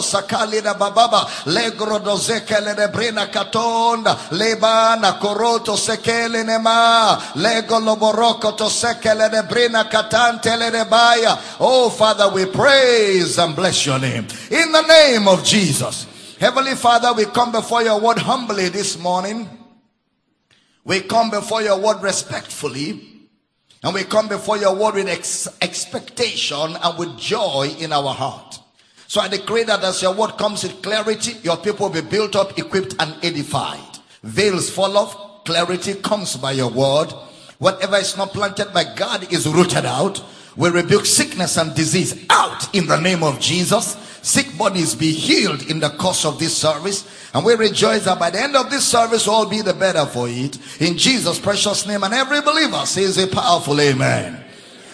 sakali na bababa legro dozekele ne brina katonda lebana koroto sekele ne ma lego loboroko to sekele ne brina katantele ne baya. Oh father we praise and bless your name. In the name of jesus. Heavenly father we come before your word humbly this morning. We come before your word respectfully. And we come before your word with ex- expectation and with joy in our heart. So I decree that as your word comes with clarity, your people will be built up, equipped, and edified. Veils fall off, clarity comes by your word. Whatever is not planted by God is rooted out. We rebuke sickness and disease out in the name of Jesus. Sick bodies be healed in the course of this service. And we rejoice that by the end of this service, all be the better for it. In Jesus' precious name. And every believer says a powerful amen.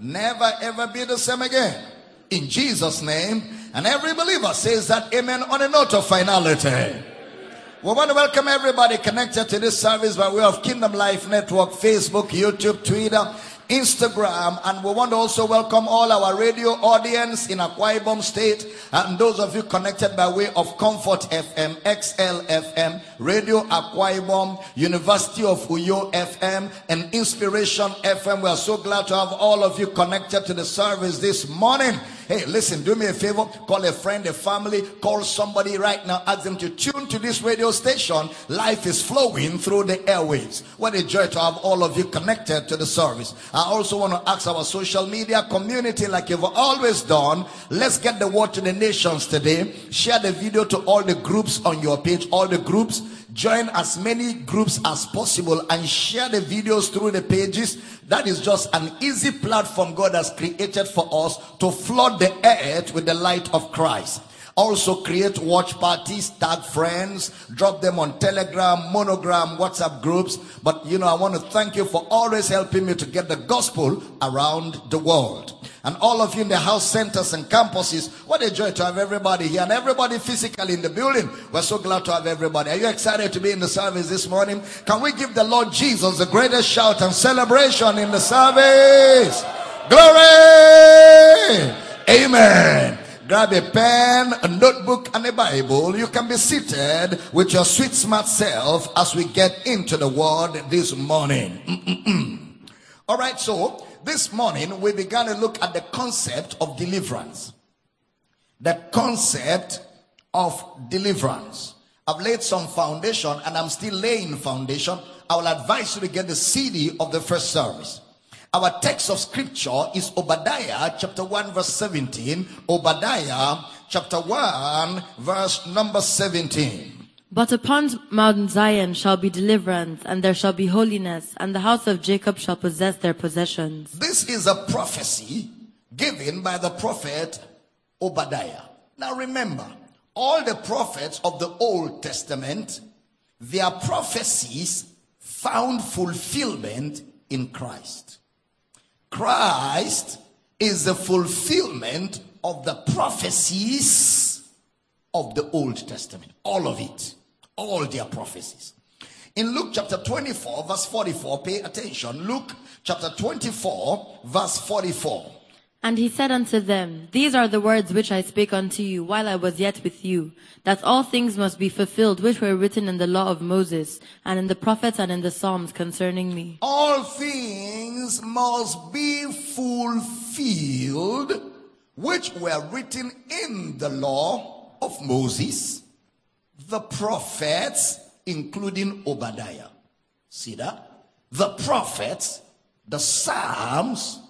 Never ever be the same again. In Jesus' name. And every believer says that amen on a note of finality. We want to welcome everybody connected to this service by way of Kingdom Life Network, Facebook, YouTube, Twitter, Instagram, and we want to also welcome all our radio audience in Akwa Ibom State and those of you connected by way of Comfort FM, XL FM, Radio Akwa Ibom, University of Uyo FM, and Inspiration FM. We are so glad to have all of you connected to the service this morning. Hey, listen, do me a favor. Call a friend, a family, call somebody right now. Ask them to tune to this radio station. Life is flowing through the airwaves. What a joy to have all of you connected to the service. I also want to ask our social media community, like you've always done, let's get the word to the nations today. Share the video to all the groups on your page, all the groups. Join as many groups as possible and share the videos through the pages. That is just an easy platform God has created for us to flood the earth with the light of Christ. Also create watch parties, tag friends, drop them on Telegram, Monogram, WhatsApp groups. But you know, I want to thank you for always helping me to get the gospel around the world. And all of you in the house centers and campuses, what a joy to have everybody here and everybody physically in the building. We're so glad to have everybody. Are you excited to be in the service this morning? Can we give the Lord Jesus the greatest shout and celebration in the service? Glory! Amen. Grab a pen, a notebook, and a Bible. You can be seated with your sweet, smart self as we get into the word this morning. All right, so this morning we began to look at the concept of deliverance. The concept of deliverance. I've laid some foundation and I'm still laying foundation. I will advise you to get the CD of the first service. Our text of scripture is Obadiah chapter 1 verse 17. Obadiah chapter 1 verse number 17. But upon Mount Zion shall be deliverance, and there shall be holiness, and the house of Jacob shall possess their possessions. This is a prophecy given by the prophet Obadiah. Now remember, all the prophets of the Old Testament, their prophecies found fulfillment in Christ. Christ is the fulfillment of the prophecies of the Old Testament. All of it. All their prophecies. In Luke chapter 24, verse 44, pay attention. Luke chapter 24, verse 44. And he said unto them, These are the words which I spake unto you while I was yet with you, that all things must be fulfilled which were written in the law of Moses, and in the prophets and in the Psalms concerning me. All things must be fulfilled which were written in the law of Moses, the prophets, including Obadiah. See that? The prophets, the Psalms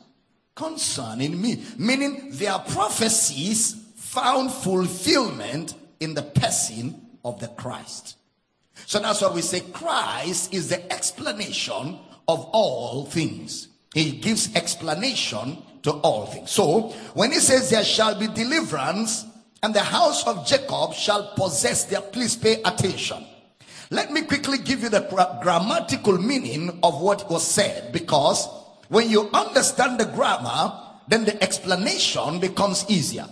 concerning me. Meaning their prophecies found fulfillment in the person of the Christ. So that's why we say Christ is the explanation of all things. He gives explanation to all things. So when he says there shall be deliverance and the house of Jacob shall possess their. Please pay attention. Let me quickly give you the gra- grammatical meaning of what was said because when you understand the grammar, then the explanation becomes easier.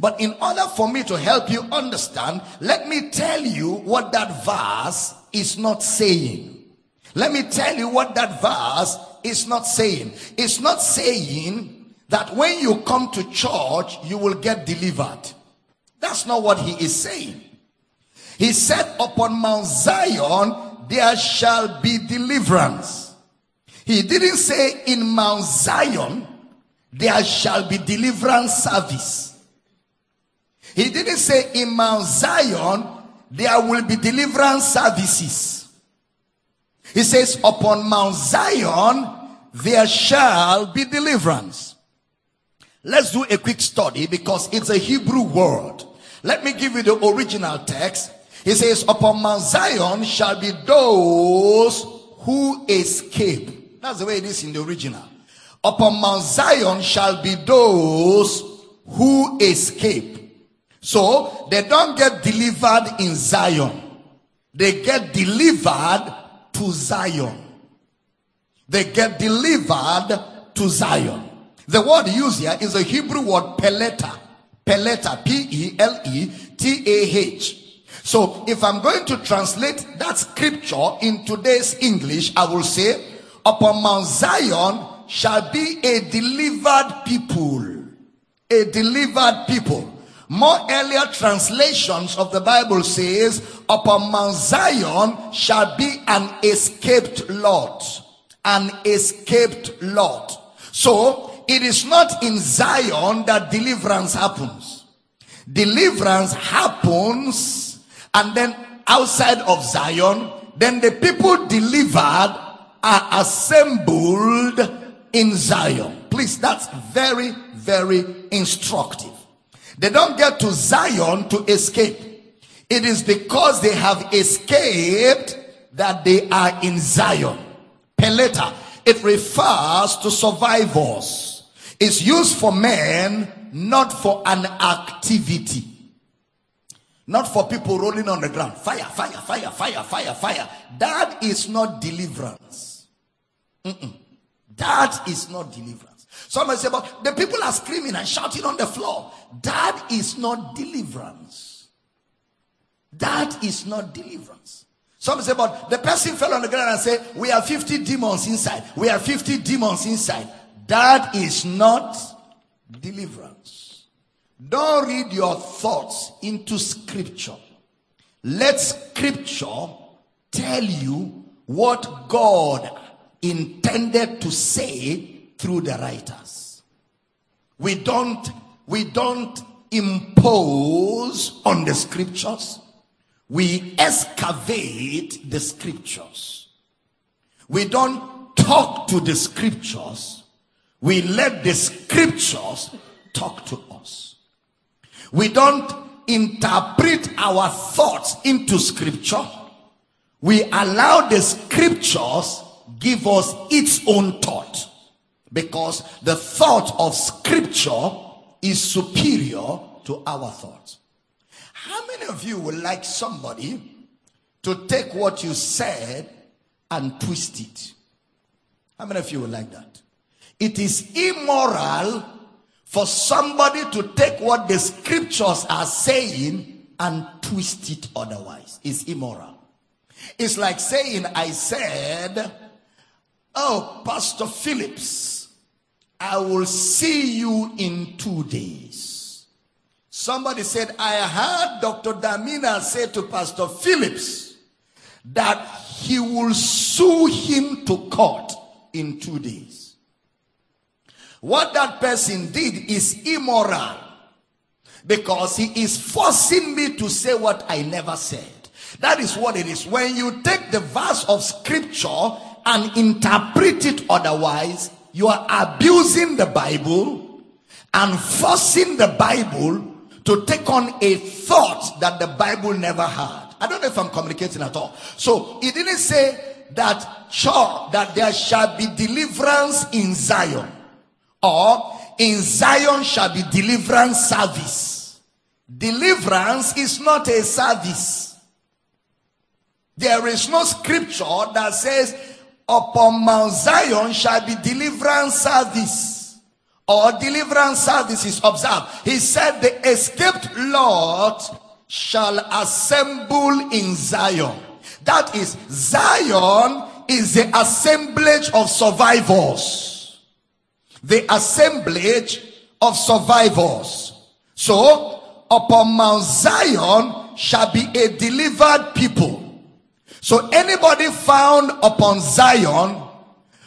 But in order for me to help you understand, let me tell you what that verse is not saying. Let me tell you what that verse is not saying. It's not saying that when you come to church, you will get delivered. That's not what he is saying. He said, Upon Mount Zion there shall be deliverance. He didn't say, In Mount Zion there shall be deliverance service. He didn't say, In Mount Zion there will be deliverance services. He says, Upon Mount Zion there shall be deliverance. Let's do a quick study because it's a Hebrew word. Let me give you the original text. He says, Upon Mount Zion shall be those who escape. That's the way it is in the original. Upon Mount Zion shall be those who escape. So they don't get delivered in Zion, they get delivered to Zion. They get delivered to Zion. The word used here is a Hebrew word peleta. Peleta, P E L E T A H. So if I'm going to translate that scripture in today's English, I will say, Upon Mount Zion shall be a delivered people. A delivered people. More earlier translations of the Bible says, Upon Mount Zion shall be an escaped lot. An escaped lot. So it is not in Zion that deliverance happens. Deliverance happens and then outside of Zion, then the people delivered are assembled in Zion. Please, that's very, very instructive. They don't get to Zion to escape. It is because they have escaped that they are in Zion. Peleta. It refers to survivors. It's used for men, not for an activity. Not for people rolling on the ground. Fire, fire, fire, fire, fire, fire. That is not deliverance. That is not deliverance. Somebody say, but the people are screaming and shouting on the floor. That is not deliverance. That is not deliverance. Somebody say, but the person fell on the ground and said, we have 50 demons inside. We have 50 demons inside. That is not deliverance. Don't read your thoughts into scripture. Let scripture tell you what God intended to say through the writers. We don't, we don't impose on the scriptures. We excavate the scriptures. We don't talk to the scriptures. We let the scriptures talk to us. We don't interpret our thoughts into scripture. We allow the scriptures give us its own thought because the thought of scripture is superior to our thoughts. How many of you would like somebody to take what you said and twist it? How many of you would like that? It is immoral for somebody to take what the scriptures are saying and twist it otherwise It's immoral. It's like saying, I said, Oh, Pastor Phillips, I will see you in two days. Somebody said, I heard Dr. Damina say to Pastor Phillips that he will sue him to court in two days. What that person did is immoral because he is forcing me to say what I never said. That is what it is. When you take the verse of scripture and interpret it otherwise, you are abusing the Bible and forcing the Bible to take on a thought that the Bible never had. I don't know if I'm communicating at all. So he didn't say that sure that there shall be deliverance in Zion or in Zion shall be deliverance service. Deliverance is not a service. There is no scripture that says, upon Mount Zion shall be deliverance service or deliverance services observed. He said the escaped Lot shall assemble in Zion. That is, Zion is the assemblage of survivors. The assemblage of survivors. So, upon Mount Zion shall be a delivered people. So anybody found upon Zion,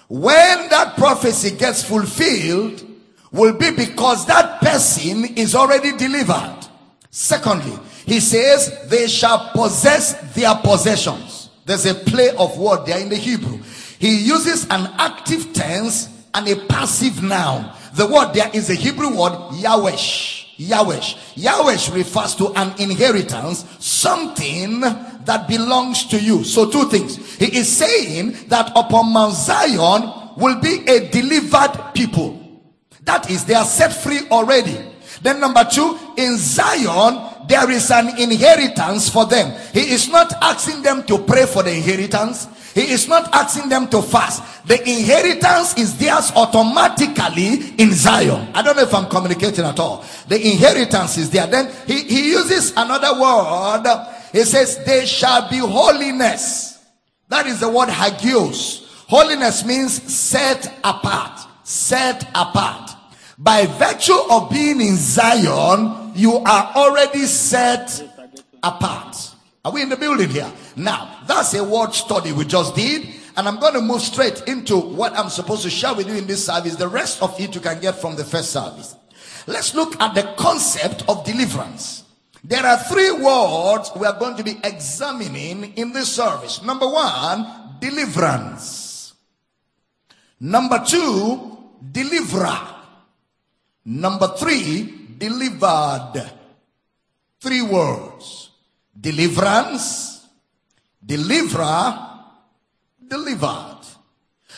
when that prophecy gets fulfilled, will be because that person is already delivered. Secondly, he says they shall possess their possessions. There's a play of word there in the Hebrew. He uses an active tense and a passive noun. The word there is a Hebrew word, Yawesh. Yawesh. Yawesh refers to an inheritance, something that belongs to you. So two things. He is saying that upon Mount Zion will be a delivered people. That is, they are set free already. Then number two, in Zion, there is an inheritance for them. He is not asking them to pray for the inheritance. He is not asking them to fast. The inheritance is theirs automatically in Zion. I don't know if I'm communicating at all. The inheritance is there. Then he, he uses another word. He says, they shall be holiness. That is the word hagios. Holiness means set apart. Set apart. By virtue of being in Zion, you are already set apart. Are we in the building here? Now, that's a word study we just did. And I'm going to move straight into what I'm supposed to share with you in this service. The rest of it you can get from the first service. Let's look at the concept of deliverance. There are three words we are going to be examining in this service. Number one, deliverance. Number two, deliverer. Number three, delivered. Three words. Deliverance, deliverer, delivered.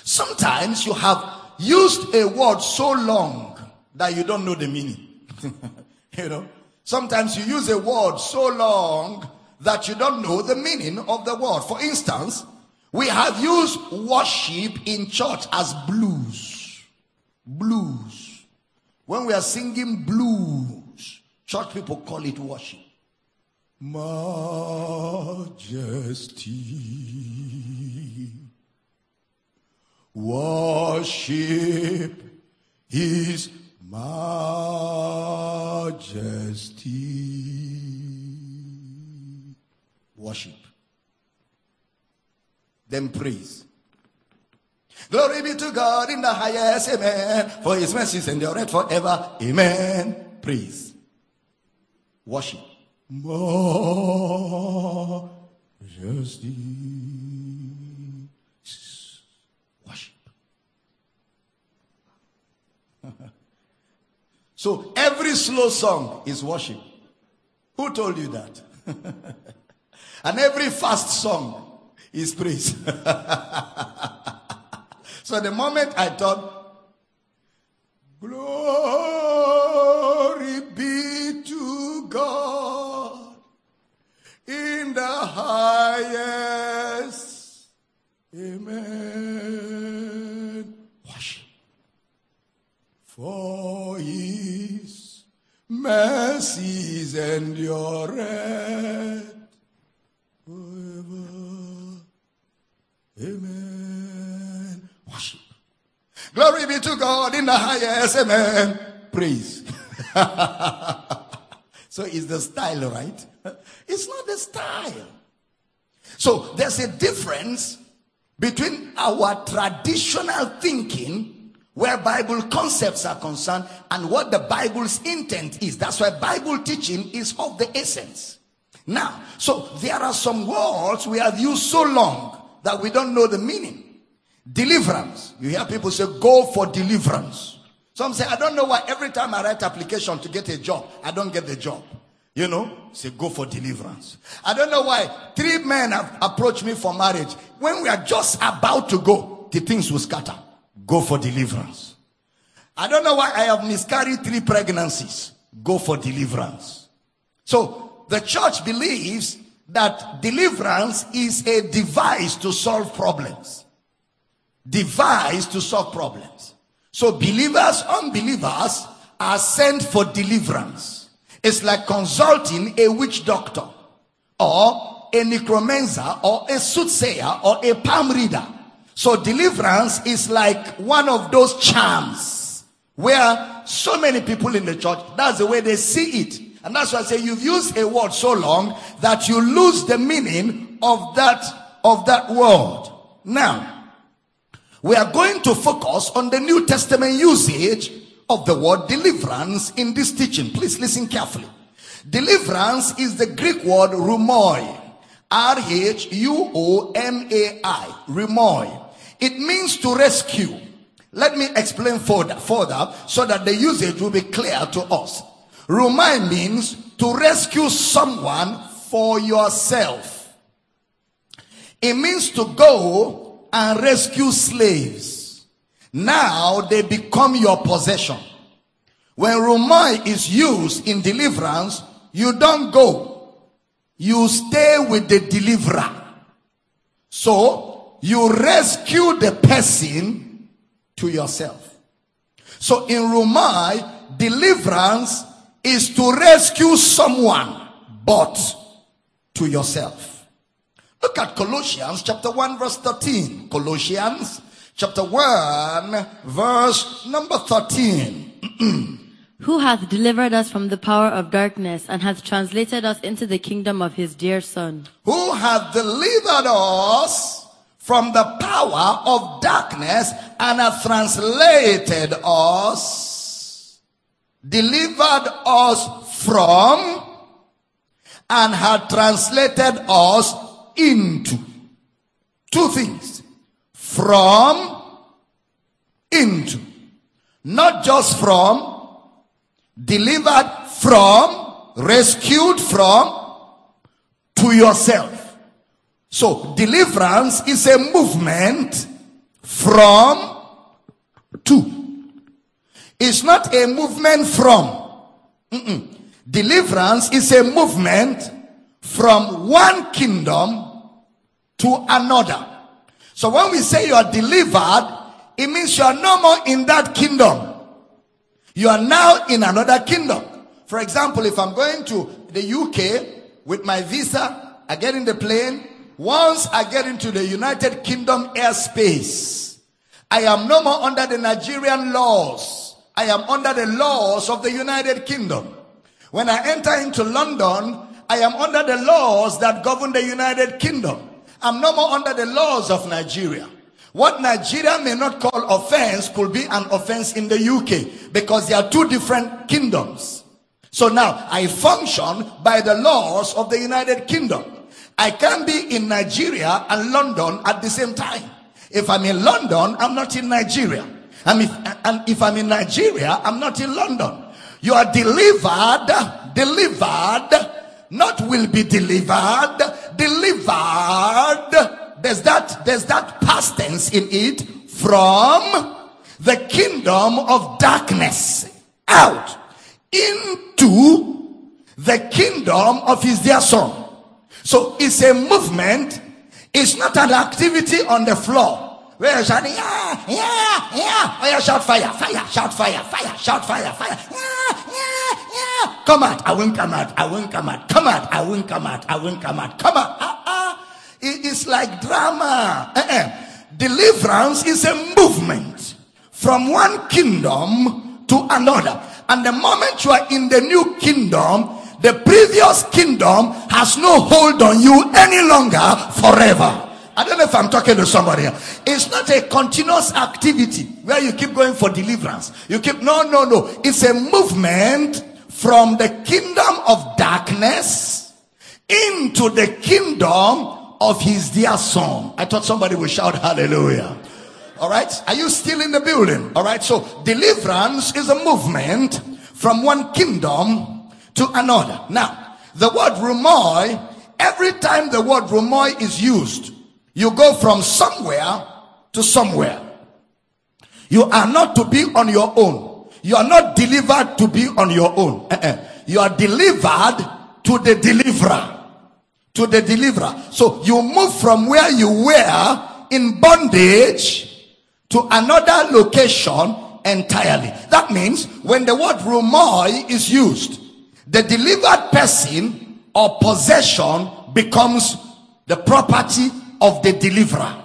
Sometimes you have used a word so long that you don't know the meaning. you know, sometimes you use a word so long that you don't know the meaning of the word. For instance, we have used worship in church as blues. Blues. When we are singing blues, church people call it worship. Majesty. Worship His majesty. Worship. Then praise. Glory be to God in the highest, amen. For his mercies endure forever, amen. Praise. Worship. Majesty. Worship. so every slow song is worship. Who told you that? and every fast song is praise. so the moment I thought, glory highest. Amen. Worship. For his mercies endure forever. Amen. Worship. Glory be to God in the highest. Amen. Praise. so it's the style, right? It's not the style. So there's a difference between our traditional thinking where Bible concepts are concerned and what the Bible's intent is. That's why Bible teaching is of the essence. Now, so there are some words we have used so long that we don't know the meaning. Deliverance. You hear people say, go for deliverance. Some say, I don't know why every time I write application to get a job, I don't get the job. You know, say go for deliverance. I don't know why three men have approached me for marriage. When we are just about to go, the things will scatter. Go for deliverance. I don't know why I have miscarried three pregnancies. Go for deliverance. So the church believes that deliverance is a device to solve problems. Device to solve problems. So believers, unbelievers are sent for deliverance. It's like consulting a witch doctor or a necromancer or a soothsayer or a palm reader. So deliverance is like one of those charms where so many people in the church, that's the way they see it. And that's why I say you've used a word so long that you lose the meaning of that, of that word. Now, we are going to focus on the New Testament usage of the word deliverance in this teaching. Please listen carefully. Deliverance is the Greek word rhuomai. R-H-U-O-M-A-I. Rhuomai. It means to rescue. Let me explain further, further so that the usage will be clear to us. Rhuomai means to rescue someone for yourself. It means to go and rescue slaves. Now they become your possession. When rhuomai is used in deliverance, you don't go. You stay with the deliverer. So you rescue the person to yourself. So in rhuomai, deliverance is to rescue someone, but to yourself. Look at Colossians chapter 1 verse 13. Colossians chapter 1 verse number 13. Who hath delivered us from the power of darkness and hath translated us into the kingdom of his dear son. Who hath delivered us from the power of darkness and hath translated us, delivered us from, and had translated us into. Two things. From, into. Not just from, delivered from, rescued from, to yourself. So deliverance is a movement from to. It's not a movement from. Mm-mm. Deliverance is a movement from one kingdom to another. So when we say you are delivered, it means you are no more in that kingdom. You are now in another kingdom. For example, if I'm going to the UK with my visa, I get in the plane. Once I get into the United Kingdom airspace, I am no more under the Nigerian laws. I am under the laws of the United Kingdom. When I enter into London, I am under the laws that govern the United Kingdom. I'm no more under the laws of Nigeria. What Nigeria may not call offense could be an offense in the UK because there are two different kingdoms. So now I function by the laws of the United Kingdom. I can't be in Nigeria and London at the same time. If I'm in London, I'm not in Nigeria. If, and if I'm in Nigeria, I'm not in London. You are delivered, delivered not will be delivered, delivered. There's that, there's that past tense in it from the kingdom of darkness out into the kingdom of his dear son. So it's a movement. It's not an activity on the floor. Where you're shouting, yeah, yeah, yeah. Where you shout fire, fire, shout fire, fire, shout fire, fire. Yeah, Come out. I won't come out. I won't come out. Come out. I won't come out. I won't come out. Come out. Ah, ah. It is like drama. Uh-uh. Deliverance is a movement from one kingdom to another. And the moment you are in the new kingdom, the previous kingdom has no hold on you any longer forever. I don't know if I'm talking to somebody. It's not a continuous activity where you keep going for deliverance. You keep, no, no, no. It's a movement from the kingdom of darkness into the kingdom of his dear son. I thought somebody would shout hallelujah. All right. Are you still in the building? All right. So deliverance is a movement from one kingdom to another. Now, the word rhuomai, every time the word rhuomai is used, you go from somewhere to somewhere. You are not to be on your own. You are not delivered to be on your own. Uh-uh. You are delivered to the deliverer. To the deliverer. So you move from where you were in bondage to another location entirely. That means when the word rhuomai is used, the delivered person or possession becomes the property of the deliverer.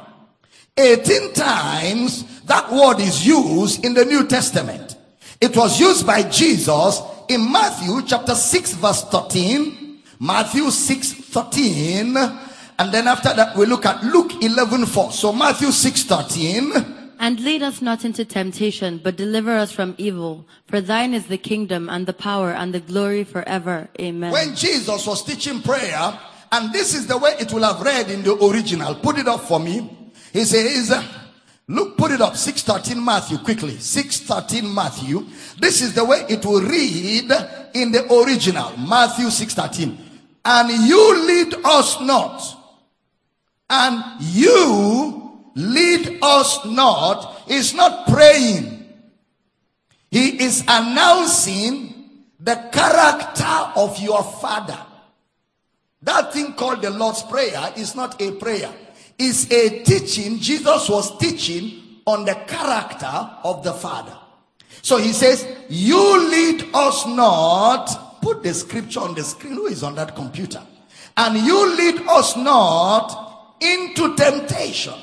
18 times that word is used in the New Testament. It was used by Jesus in Matthew chapter 6 verse 13, Matthew 6 13, and then after that we look at Luke 11 4. So Matthew 6 13. And lead us not into temptation, but deliver us from evil. For thine is the kingdom and the power and the glory forever. Amen. When Jesus was teaching prayer, and this is the way it will have read in the original. Put it up for me. He says, Look, put it up. 613 Matthew, quickly. 613 Matthew. This is the way it will read in the original. Matthew 613. And you lead us not. And you lead us not is not praying. He is announcing the character of your father. That thing called the Lord's Prayer is not a prayer is a teaching Jesus was teaching on the character of the Father. So he says, You lead us not. Put the scripture on the screen. Who is on that computer? And you lead us not into temptation,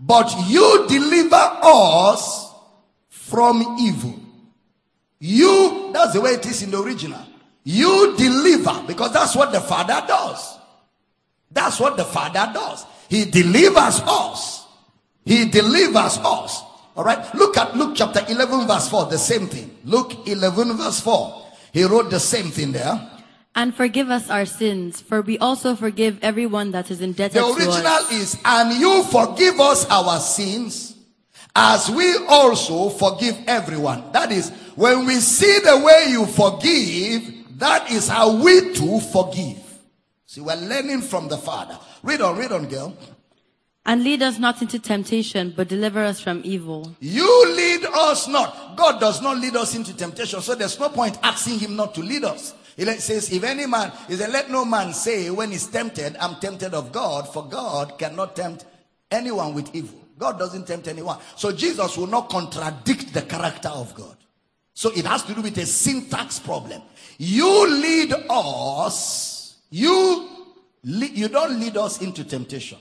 but you deliver us from evil. You, that's the way it is in the original. You deliver, because that's what the Father does. That's what the Father does. He delivers us. He delivers us. All right. Look at Luke chapter 11 verse 4. The same thing. Luke 11 verse 4. He wrote the same thing there. And forgive us our sins, for we also forgive everyone that is indebted The original is, and you forgive us our sins as we also forgive everyone. That is, when we see the way you forgive, that is how we too forgive. See, we're learning from the Father. Read on, read on, girl. And lead us not into temptation, but deliver us from evil. You lead us not. God does not lead us into temptation, so there's no point asking Him not to lead us. He says, if any man, he said, let no man say when he's tempted, I'm tempted of God, for God cannot tempt anyone with evil. God doesn't tempt anyone. So Jesus will not contradict the character of God. So it has to do with a syntax problem. You lead us, you, you don't lead us into temptation,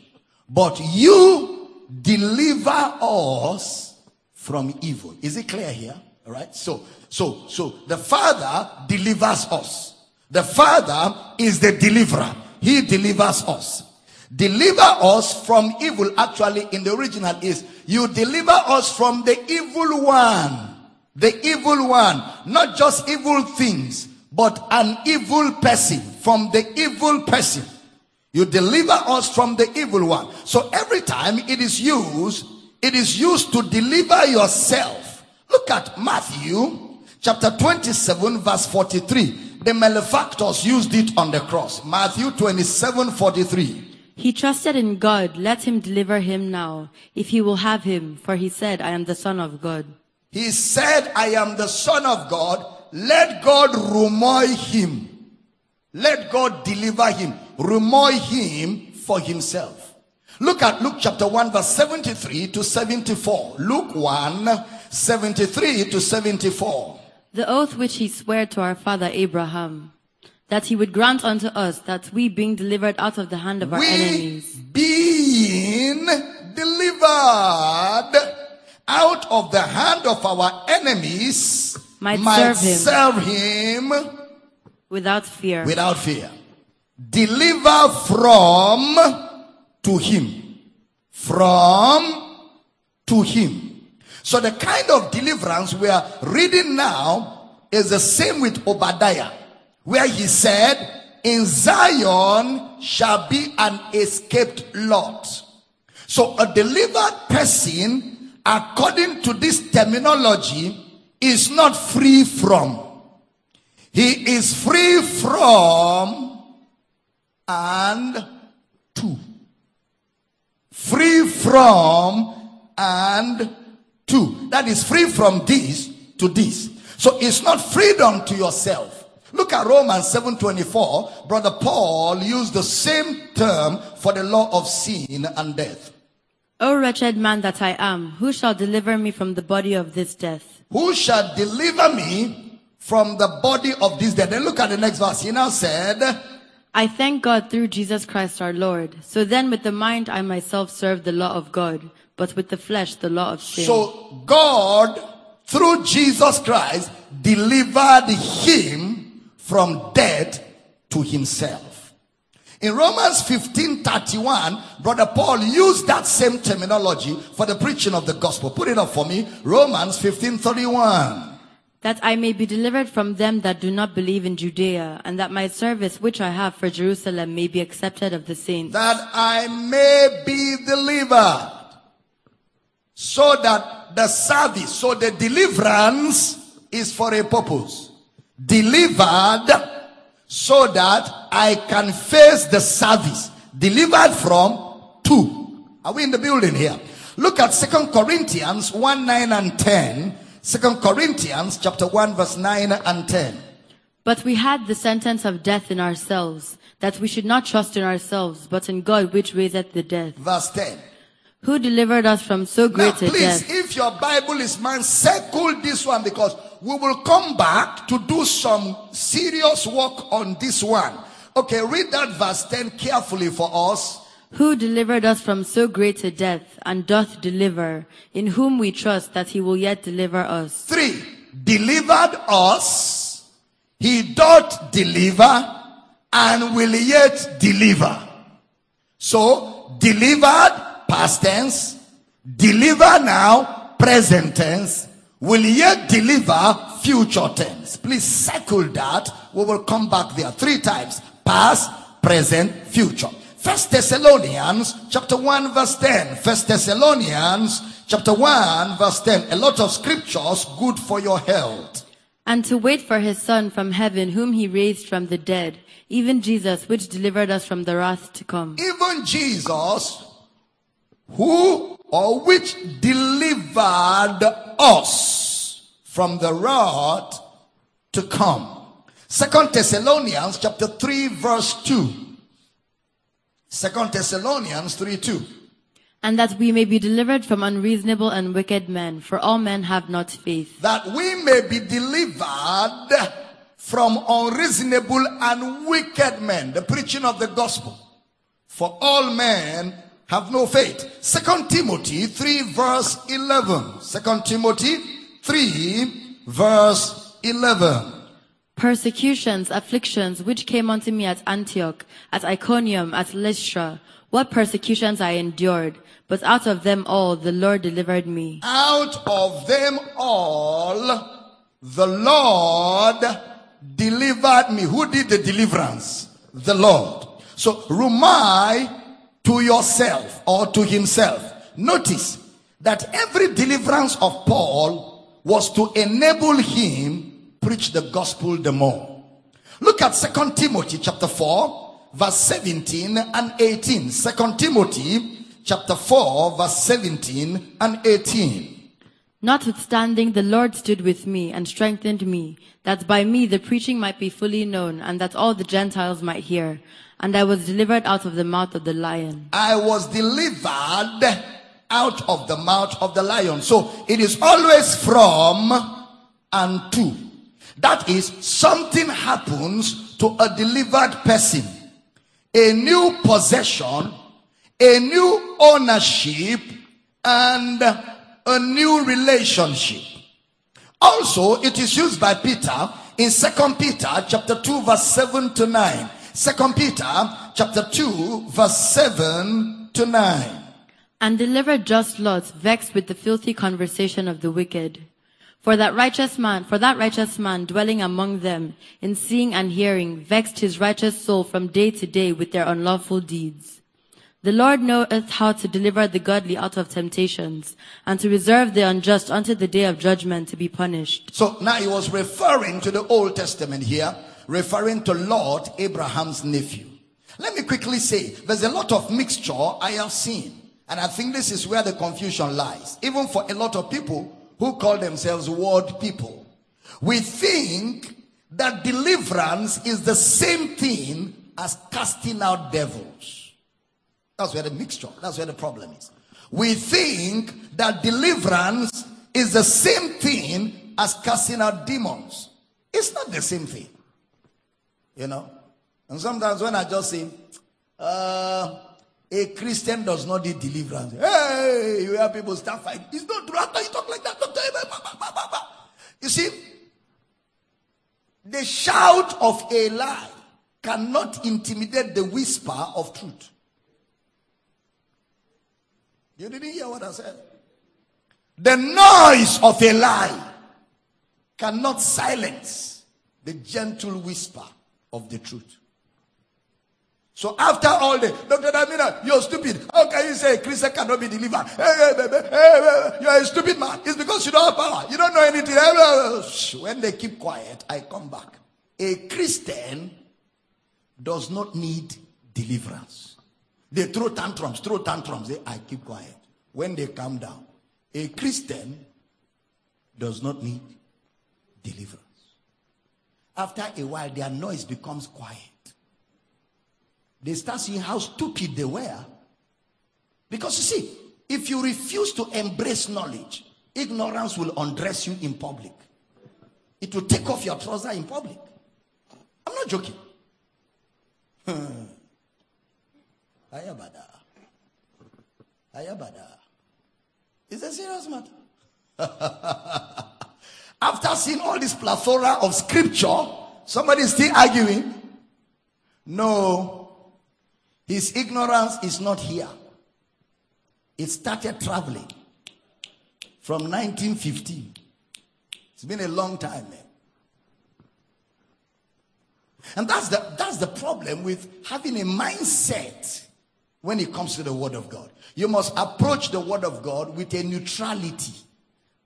but you deliver us from evil. Is it clear here? All right. So, so, so the Father delivers us. The Father is the deliverer. He delivers us. Deliver us from evil, actually, in the original is you deliver us from the evil one. The evil one. Not just evil things, but an evil person. From the evil person. You deliver us from the evil one. So every time it is used, it is used to deliver yourself. Look at Matthew chapter 27 verse 43. The malefactors used it on the cross. Matthew 27 43. He trusted in God. Let him deliver him now, if he will have him. For he said, I am the son of God. He said, I am the son of God. Let God rhuomai him. Let God deliver him. Rhuomai him for himself. Look at Luke chapter 1 verse 73 to 74. Luke 1 73 to 74. The oath which he sware to our father Abraham, that he would grant unto us that we being delivered out of the hand of our we enemies, being delivered out of the hand of our enemies Might serve him. serve him without fear. without fear. Deliver from to him. From to him. So the kind of deliverance we are reading now is the same with Obadiah, where he said, In Zion shall be an escaped lot. So a delivered person, according to this terminology, is not free from. He is free from and to. Free from and to. That is free from this to this. So it's not freedom to yourself, Look at Romans 7:24. Brother Paul used the same term for the law of sin and death. O wretched man that I am, who shall deliver me from the body of this death? Who shall deliver me from the body of this dead. Then look at the next verse. He now said, I thank God through Jesus Christ our Lord. So then with the mind I myself serve the law of God, but with the flesh the law of sin. So God, through Jesus Christ, delivered him from death to himself. In Romans 15 31, Brother Paul used that same terminology for the preaching of the gospel. Put it up for me. Romans 15 31. That I may be delivered from them that do not believe in Judea, and that my service which I have for Jerusalem may be accepted of the saints. That I may be delivered. So that the service, so the deliverance is for a purpose. Delivered so that I can face the service. Delivered from two. Are we in the building here? Look at Second Corinthians 1 9 and 10. 2 Corinthians chapter 1 verse 9 and 10. But we had the sentence of death in ourselves, that we should not trust in ourselves, but in God which raiseth the dead, Verse 10. who delivered us from so Now, great a please, death. if your Bible is man, circle this one because we will come back to do some serious work on this one. Okay, read that verse 10 carefully for us. Who delivered us from so great a death, and doth deliver, in whom we trust that he will yet deliver us. Three, delivered us, he doth deliver, and will yet deliver. So, delivered, past tense, deliver now, present tense, will yet deliver, future tense. Please circle that. We will come back there three times. Past, present, future. First Thessalonians chapter 1 verse 10. First Thessalonians chapter 1 verse 10. A lot of scriptures good for your health. And to wait for his Son from heaven, whom he raised from the dead, even Jesus, which delivered us from the wrath to come. Even Jesus, who or which delivered us from the wrath to come. Second Thessalonians chapter 3 verse 2. Second Thessalonians 3 2. And that we may be delivered from unreasonable and wicked men, for all men have not faith. That we may be delivered from unreasonable and wicked men. The preaching of the gospel. For all men have no faith. Second Timothy 3 verse 11. Second Timothy 3 verse 11. Persecutions, afflictions, which came unto me at Antioch, at Iconium, at Lystra, what persecutions I endured, but out of them all the Lord delivered me. Out of them all, the Lord delivered me. Who did the deliverance? The Lord. So, Rhuomai to yourself or to himself. Notice that every deliverance of Paul was to enable him preach the gospel the more. Look at Second Timothy chapter 4 verse 17 and 18. Second Timothy chapter 4 verse 17 and 18. Notwithstanding, the Lord stood with me and strengthened me, that by me the preaching might be fully known, and that all the Gentiles might hear. And I was delivered out of the mouth of the lion. I was delivered out of the mouth of the lion. So it is always from and to. That is, something happens to a delivered person. A new possession, a new ownership, and a new relationship. Also, it is used by Peter in Second Peter chapter 2 verse 7 to 9. Second Peter chapter 2 verse 7 to 9. And delivered just Lot, vexed with the filthy conversation of the wicked. For that righteous man, for that righteous man dwelling among them, in seeing and hearing, vexed his righteous soul from day to day with their unlawful deeds. The Lord knoweth how to deliver the godly out of temptations, and to reserve the unjust unto the day of judgment to be punished. So now he was referring to the Old Testament here, referring to Lot, Abraham's nephew. Let me quickly say, there's a lot of mixture I have seen. And I think this is where the confusion lies. Even for a lot of people who call themselves word people. We think that deliverance is the same thing as casting out devils. That's where the mixture, that's where the problem is. We think that deliverance is the same thing as casting out demons. It's not the same thing. You know? And sometimes when I just say, uh, a Christian does not need deliverance. Hey, you hear people start fighting. It's not true. After you talk like that, you see, the shout of a lie cannot intimidate the whisper of truth. You didn't hear what I said? The noise of a lie cannot silence the gentle whisper of the truth. So after all the Dr. Damina, you're stupid. How can you say a Christian cannot be delivered? Hey, hey, hey, you're a stupid man. It's because you don't have power. You don't know anything. When they keep quiet, I come back. A Christian does not need deliverance. They throw tantrums, throw tantrums. They, I keep quiet. When they calm down, a Christian does not need deliverance. After a while, their noise becomes quiet. They start seeing how stupid they were. Because you see, if you refuse to embrace knowledge, ignorance will undress you in public. It will take off your trouser in public. I'm not joking. Hmm. Ayabada. Ayabada. It's a serious matter. After seeing all this plethora of scripture, somebody is still arguing. No, his ignorance is not here. It started traveling from 1915. It's been a long time, man. And that's the, that's the problem with having a mindset when it comes to the Word of God. You must approach the Word of God with a neutrality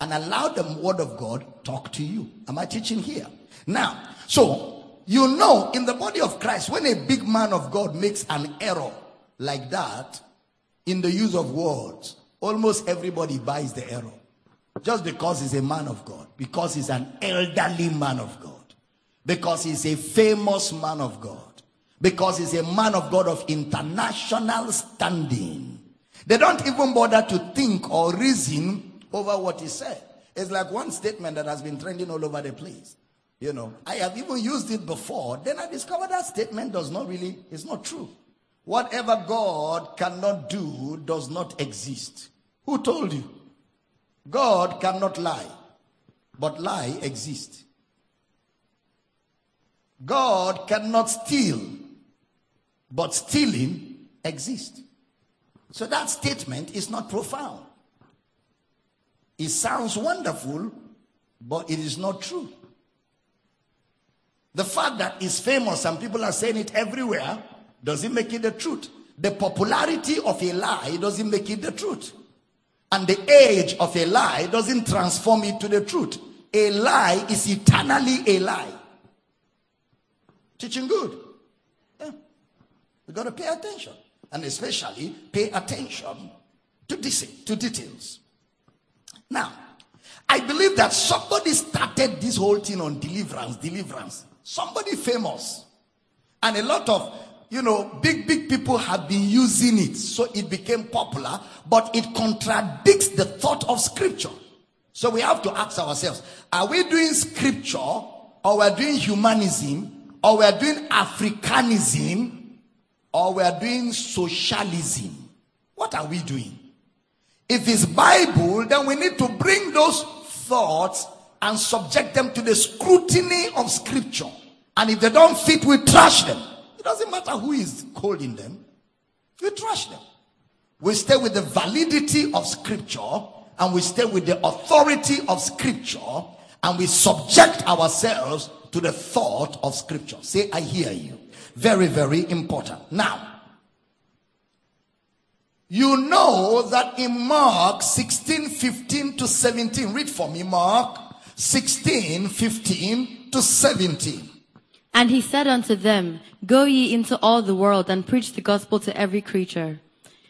and allow the Word of God talk to you. Am I teaching here? Now, so you know, in the body of Christ, when a big man of God makes an error like that in the use of words, almost everybody buys the error. Just because he's a man of God, because he's an elderly man of God, because he's a famous man of God, because he's a man of God of international standing. They don't even bother to think or reason over what he said. It's like one statement that has been trending all over the place. You know, I have even used it before. Then I discovered that statement does not really, it's not true. Whatever God cannot do does not exist. Who told you? God cannot lie, but lie exists. God cannot steal, but stealing exists. So that statement is not profound. It sounds wonderful, but it is not true. The fact that it's famous and people are saying it everywhere doesn't make it the truth. The popularity of a lie doesn't make it the truth. And the age of a lie doesn't transform it to the truth. A lie is eternally a lie. Teaching good. Yeah. We got to pay attention. And especially pay attention to, this, to details. Now, I believe that somebody started this whole thing on deliverance, deliverance. Somebody famous. And a lot of, you know, big, big people have been using it. So it became popular, but it contradicts the thought of scripture. So we have to ask ourselves, are we doing scripture or we're doing humanism or we're doing Africanism or we're doing socialism? What are we doing? If it's Bible, then we need to bring those thoughts and subject them to the scrutiny of scripture. And if they don't fit, we trash them. It doesn't matter who is calling them. We trash them. We stay with the validity of scripture and we stay with the authority of scripture and we subject ourselves to the thought of scripture. Say, I hear you. Very, very important. Now, you know that in Mark 16, 15 to 17, read for me, Mark 16, 15 to 17. And he said unto them, Go ye into all the world and preach the gospel to every creature.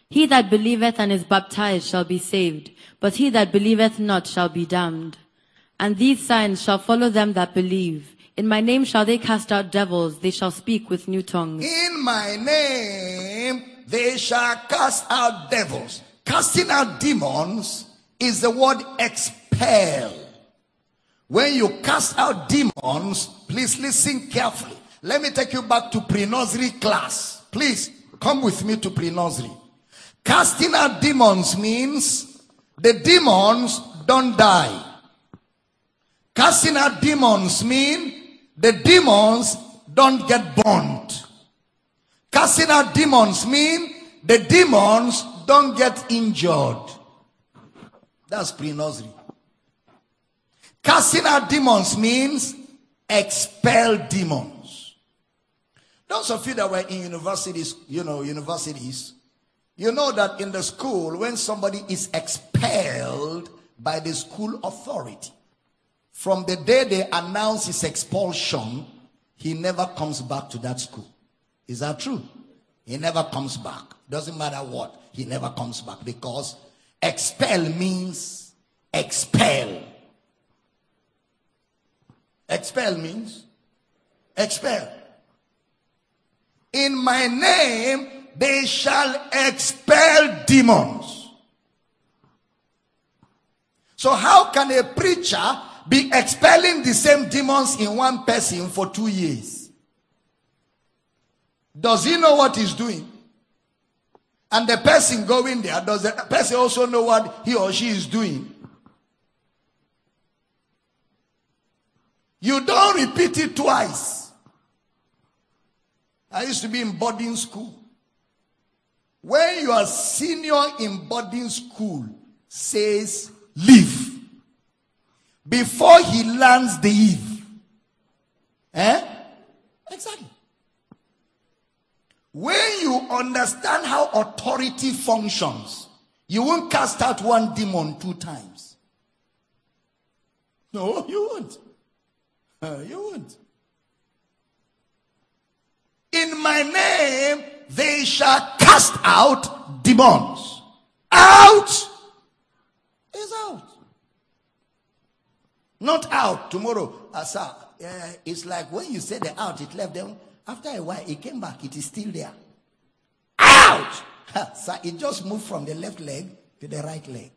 He that believeth and is baptized shall be saved, but he that believeth not shall be damned. And these signs shall follow them that believe. In my name shall they cast out devils, they shall speak with new tongues. In my name they shall cast out devils. Casting out demons is the word expel. When you cast out demons, please listen carefully. Let me take you back to pre-nursery class. Please come with me to pre-nursery. Casting out demons means the demons don't die. Casting out demons mean the demons don't get burned. Casting out demons mean the demons don't get injured. That's pre-nursery. Casting out demons means expel demons. Those of you that were in universities, you know, universities, you know that in the school, when somebody is expelled by the school authority, from the day they announce his expulsion, he never comes back to that school. Is that true? He never comes back. Doesn't matter what, he never comes back because expel means expel. Expel means expel. In my name, they shall expel demons. So, how can a preacher be expelling the same demons in one person for two years? Does he know what he's doing? And the person going there, does the person also know what he or she is doing? You don't repeat it twice. I used to be in boarding school. When your senior in boarding school says leave, before he lands the eve, eh? Exactly. When you understand how authority functions, you won't cast out one demon two times. No, you won't. Uh, you won't. In my name, they shall cast out demons. Out is out. Not out tomorrow. Asa, uh, it's like when you say the out, it left them. After a while, it came back. It is still there. Out. so it just moved from the left leg to the right leg.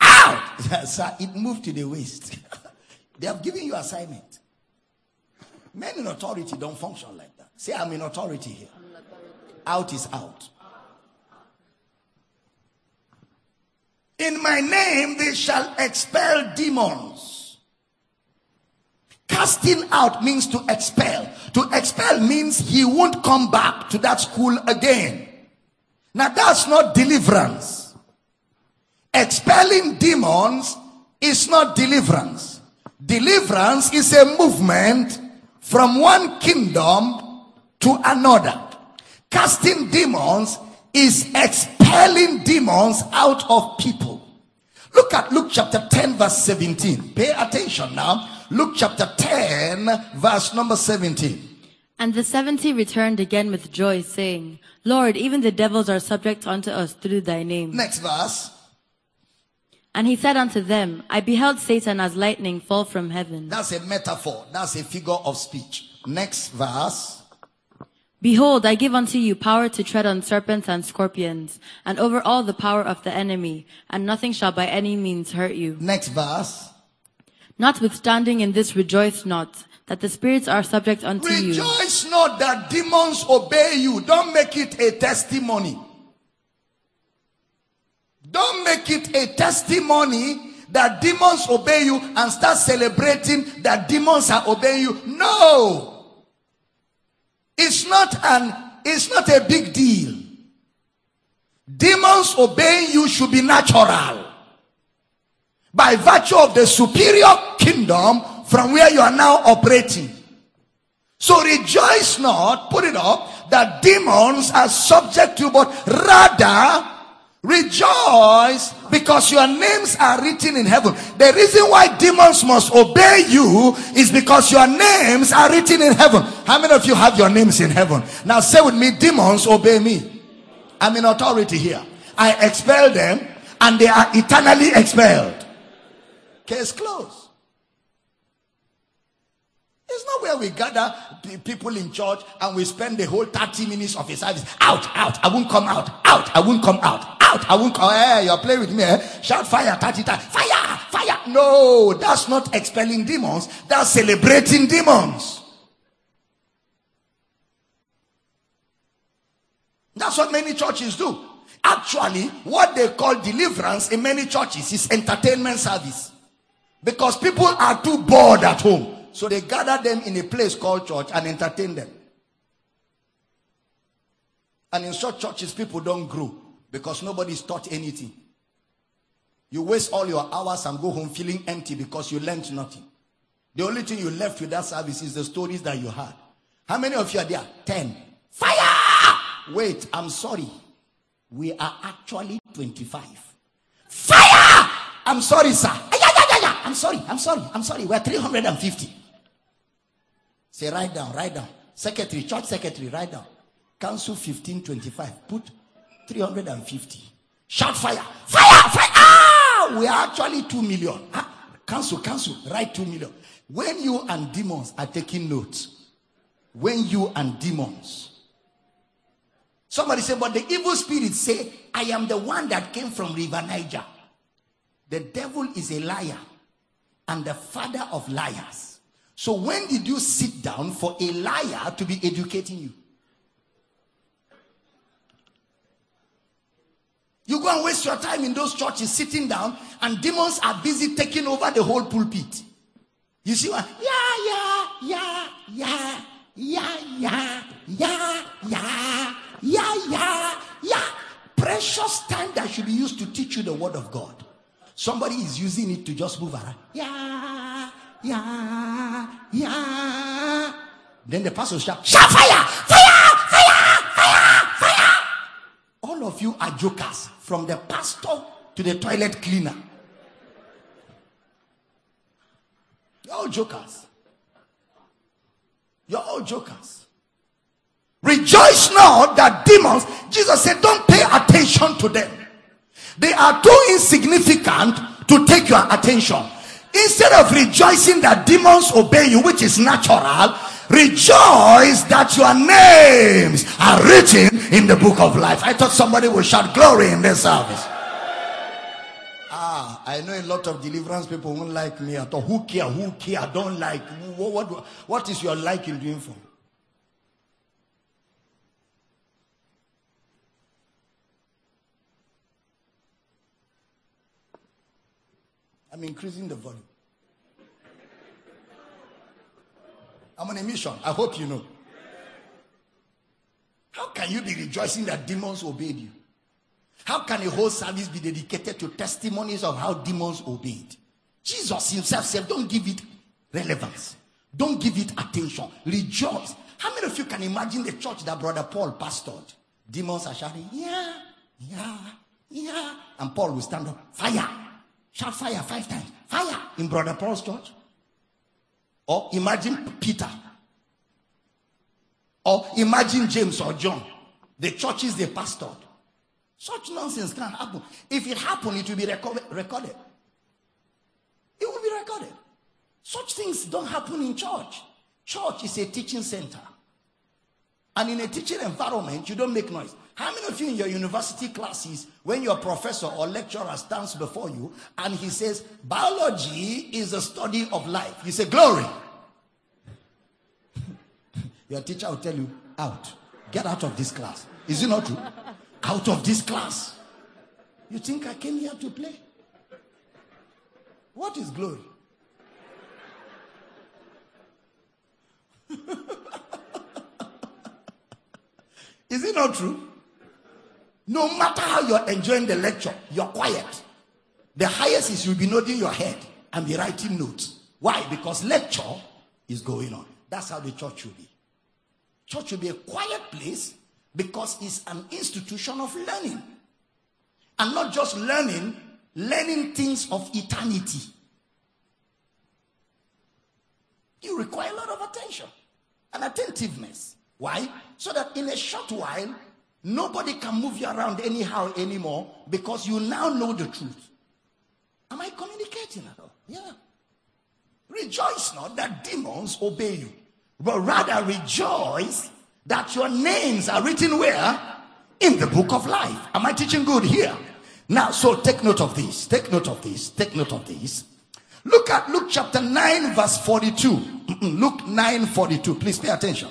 Out. so it moved to the waist. they have given you assignment. Men in authority don't function like that. Say, I'm in authority here. Out is out. In my name they shall expel demons. Casting out means to expel. To expel means he won't come back to that school again. Now that's not deliverance. Expelling demons is not deliverance. Deliverance is a movement from one kingdom to another. Casting demons is expelling demons out of people. Look at Luke chapter 10, verse 17. Pay attention now. Luke chapter 10, verse number 17. And the seventy returned again with joy, saying, Lord, even the devils are subject unto us through thy name. Next verse. And he said unto them, I beheld Satan as lightning fall from heaven. That's a metaphor. That's a figure of speech. Next verse. Behold, I give unto you power to tread on serpents and scorpions, and over all the power of the enemy, and nothing shall by any means hurt you. Next verse. Notwithstanding in this rejoice not, that the spirits are subject unto you. Rejoice not that demons obey you. Don't make it a testimony. Don't make it a testimony that demons obey you and start celebrating that demons are obeying you. No. It's not an it's not a big deal. Demons obeying you should be natural. By virtue of the superior kingdom from where you are now operating. So rejoice not, put it up, that demons are subject to, you, but rather rejoice because your names are written in heaven. The reason why demons must obey you is because your names are written in heaven. How many of you have your names in heaven? Now say with me, demons obey me. I'm in authority here. I expel them and they are eternally expelled. Case closed. Where we gather people in church and we spend the whole 30 minutes of a service. Out, out, I won't come out. Out, I won't come out. Out, I won't come. Hey, you're playing with me. Eh? Shout fire 30 times. Fire, fire. No, that's not expelling demons. That's celebrating demons. That's what many churches do. Actually, what they call deliverance in many churches is entertainment service. Because people are too bored at home. So they gather them in a place called church and entertain them. And in such churches, people don't grow because nobody's taught anything. You waste all your hours and go home feeling empty because you learned nothing. The only thing you left with that service is the stories that you had. How many of you are there? Ten. Fire! Wait, I'm sorry. We are actually 25. Fire! I'm sorry, sir. I'm sorry, I'm sorry, I'm sorry. We're 350. Say, write down, write down. Secretary, church secretary, write down. Council 1525. Put 350. Shout fire. Fire! Fire! Ah! We are actually 2 million. Ah, council, council, write 2 million. When you and demons are taking notes, when you and demons, somebody say, but the evil spirits say, I am the one that came from River Niger. The devil is a liar and the father of liars. So when did you sit down for a liar to be educating you? You go and waste your time in those churches sitting down, and demons are busy taking over the whole pulpit. You see what? Yeah, yeah, yeah, yeah, yeah, yeah, yeah, yeah, yeah, yeah. Precious time that should be used to teach you the word of God. Somebody is using it to just move around. Yeah, yeah, yeah. Then the pastor shout, shout fire, fire, fire, fire, fire. All of you are jokers from the pastor to the toilet cleaner. You're all jokers. You're all jokers. Rejoice not that demons, Jesus said, don't pay attention to them. They are too insignificant to take your attention. Instead of rejoicing that demons obey you, which is natural, rejoice that your names are written in the book of life. I thought somebody would shout glory in this service. Ah, I know a lot of deliverance people won't like me at all. Who care? Who care? Don't like. What, what, what is your liking doing for? I'm increasing the volume. I'm on a mission. I hope you know. How can you be rejoicing that demons obeyed you? How can a whole service be dedicated to testimonies of how demons obeyed? Jesus himself said, Don't give it relevance, don't give it attention. Rejoice. How many of you can imagine the church that Brother Paul pastored? Demons are shouting, Yeah, yeah, yeah. And Paul will stand up, Fire. Shout fire five times. Fire in Brother Paul's church. Or imagine Peter. Or imagine James or John. The churches they pastored. Such nonsense can't happen. If it happened, it will be recorded. It will be recorded. Such things don't happen in church. Church is a teaching center. And in a teaching environment, you don't make noise. How many of you in your university classes, when your professor or lecturer stands before you and he says, biology is the study of life, you say, glory. your teacher will tell you, out. Get out of this class. Is it not true? Out of this class. You think I came here to play? What is glory? is it not true? No matter how you're enjoying the lecture, you're quiet. The highest is you'll be nodding your head and be writing notes. Why? Because lecture is going on. That's how the church will be. Church will be a quiet place because it's an institution of learning. And not just learning, learning things of eternity. You require a lot of attention and attentiveness. Why? So that in a short while, Nobody can move you around anyhow anymore because you now know the truth. Am I communicating at all? Yeah. Rejoice not that demons obey you. but rather rejoice that your names are written where? In the book of life. Am I teaching good here? Now, so take note of this. Take note of this. Take note of this. Look at Luke chapter 9, verse 42. Luke 9, 42. Please pay attention.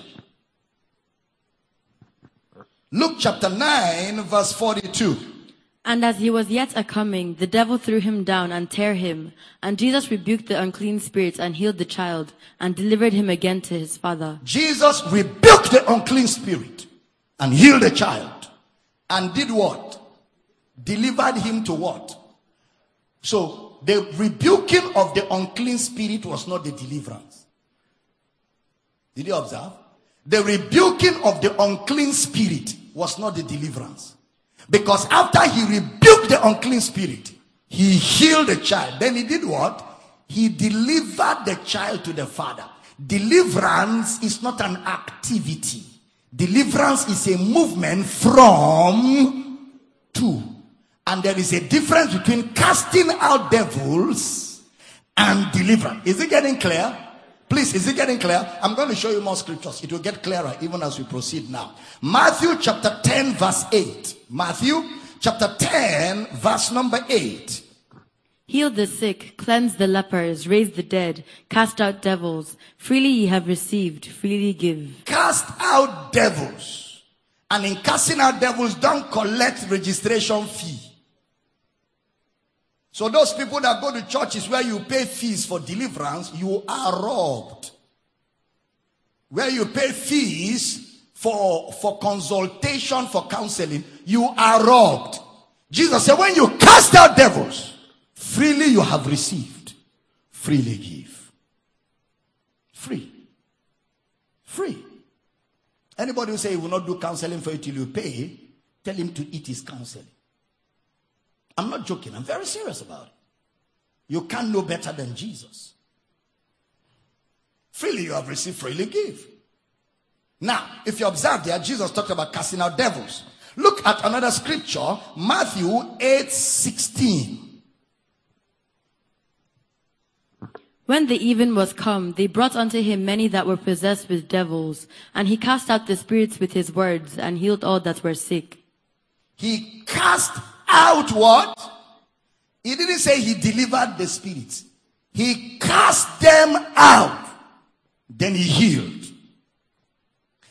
Luke chapter 9, verse 42. And as he was yet a coming, the devil threw him down and tear him. And Jesus rebuked the unclean spirits and healed the child and delivered him again to his father. Jesus rebuked the unclean spirit and healed the child and did what? Delivered him to what? So the rebuking of the unclean spirit was not the deliverance. Did you observe? The rebuking of the unclean spirit was not the deliverance. Because after he rebuked the unclean spirit, he healed the child. Then he did what? He delivered the child to the father. Deliverance is not an activity. Deliverance is a movement from to. And there is a difference between casting out devils and deliverance. Is it getting clear? Please, is it getting clear? I'm going to show you more scriptures. It will get clearer even as we proceed now. Matthew chapter 10, verse 8. Matthew chapter 10, verse number 8. Heal the sick, cleanse the lepers, raise the dead, cast out devils. Freely ye have received, freely give. Cast out devils. And in casting out devils, don't collect registration fee. So those people that go to churches where you pay fees for deliverance, you are robbed. Where you pay fees for, for consultation, for counseling, you are robbed. Jesus said, when you cast out devils, freely you have received, freely give. Free. Free. Anybody who say he will not do counseling for you till you pay, tell him to eat his counseling. I'm not joking. I'm very serious about it. You can't know better than Jesus. Freely you have received, freely give. Now, if you observe there, Jesus talked about casting out devils. Look at another scripture, Matthew 8 16. When the even was come, they brought unto him many that were possessed with devils, and he cast out the spirits with his words, and healed all that were sick. He cast out what? He didn't say he delivered the spirits. He cast them out. Then he healed.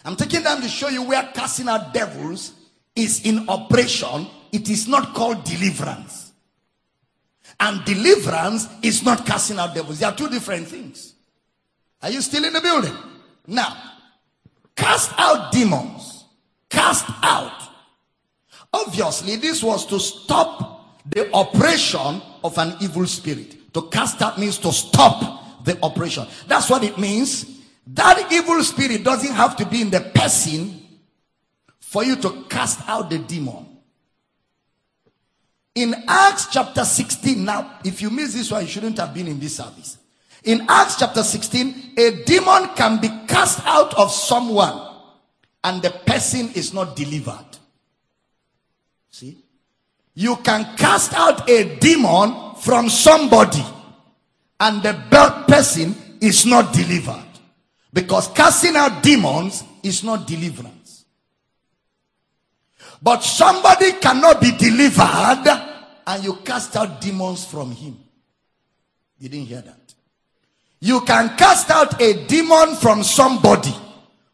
I'm taking time to show you where casting out devils is in operation. It is not called deliverance. And deliverance is not casting out devils. They are two different things. Are you still in the building? Now, cast out demons. Cast out. Obviously, this was to stop the operation of an evil spirit. To cast out means to stop the operation. That's what it means. That evil spirit doesn't have to be in the person for you to cast out the demon. In Acts chapter 16, now, if you miss this one, you shouldn't have been in this service. In Acts chapter 16, a demon can be cast out of someone and the person is not delivered. See? You can cast out a demon from somebody and the bad person is not delivered. Because casting out demons is not deliverance. But somebody cannot be delivered and you cast out demons from him. You didn't hear that. You can cast out a demon from somebody,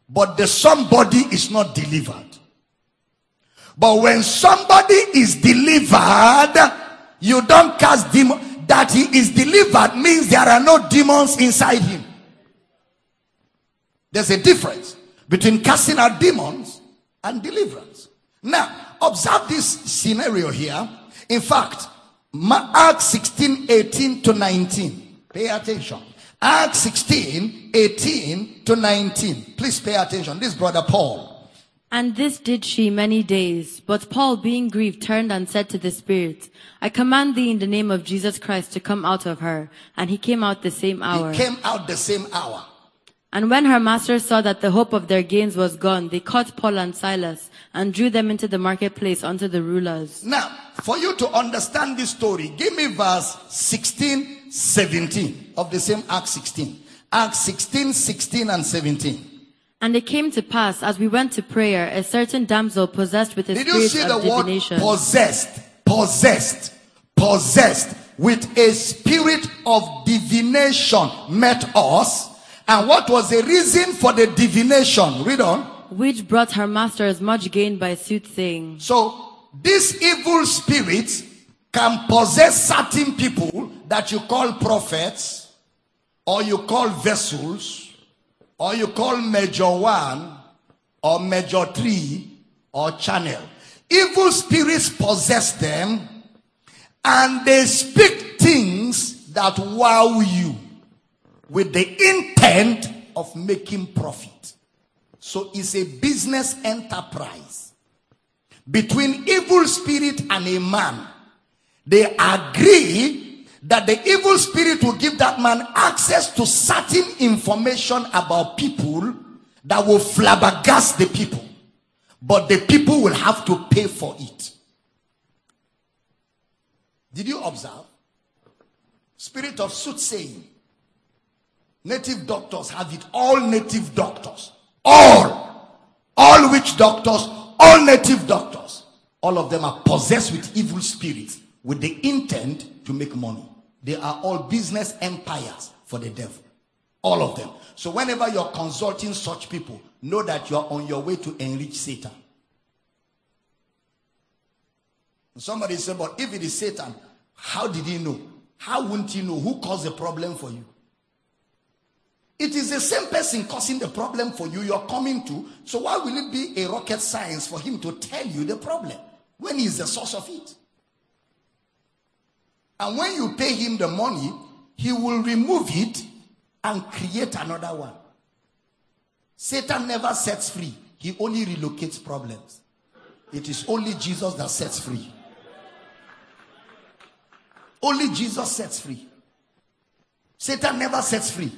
but the somebody is not delivered. But when somebody is delivered, you don't cast demon. That he is delivered means there are no demons inside him. There's a difference between casting out demons and deliverance. Now, observe this scenario here. In fact, Acts 16, 18 to 19. Pay attention. Acts 16, 18 to 19. Please pay attention. This brother Paul. And this did she many days. But Paul, being grieved, turned and said to the Spirit, I command thee in the name of Jesus Christ to come out of her. And he came out the same hour. He came out the same hour. And when her masters saw that the hope of their gains was gone, they caught Paul and Silas and drew them into the marketplace unto the rulers. Now, for you to understand this story, give me verse 16, 17 of the same Acts 16. Acts 16, 16, and 17. And it came to pass, as we went to prayer, a certain damsel possessed with a Did you spirit see the of word divination. possessed? Possessed. Possessed with a spirit of divination met us. And what was the reason for the divination? Read on. which brought her masters much gain by soothsaying. So, this evil spirit can possess certain people that you call prophets, or you call vessels, or you call major one, or major three, or channel. Evil spirits possess them, and they speak things that wow you with the intent of making profit. So it's a business enterprise between evil spirit and a man. They agree that the evil spirit will give that man access to certain information about people that will flabbergast the people. But the people will have to pay for it. Did you observe? Spirit of soothsaying. Native doctors have it. All native doctors. All. All witch doctors. All native doctors. All of them are possessed with evil spirits with the intent to make money. They are all business empires for the devil. All of them. So whenever you're consulting such people, know that you're on your way to enrich Satan. Somebody said, but if it is Satan, how did he know? How wouldn't he know? Who caused the problem for you? It is the same person causing the problem for you you're coming to. So why will it be a rocket science for him to tell you the problem when he's the source of it? And when you pay him the money, he will remove it and create another one. Satan never sets free. He only relocates problems. It is only Jesus that sets free. Only Jesus sets free. Satan never sets free.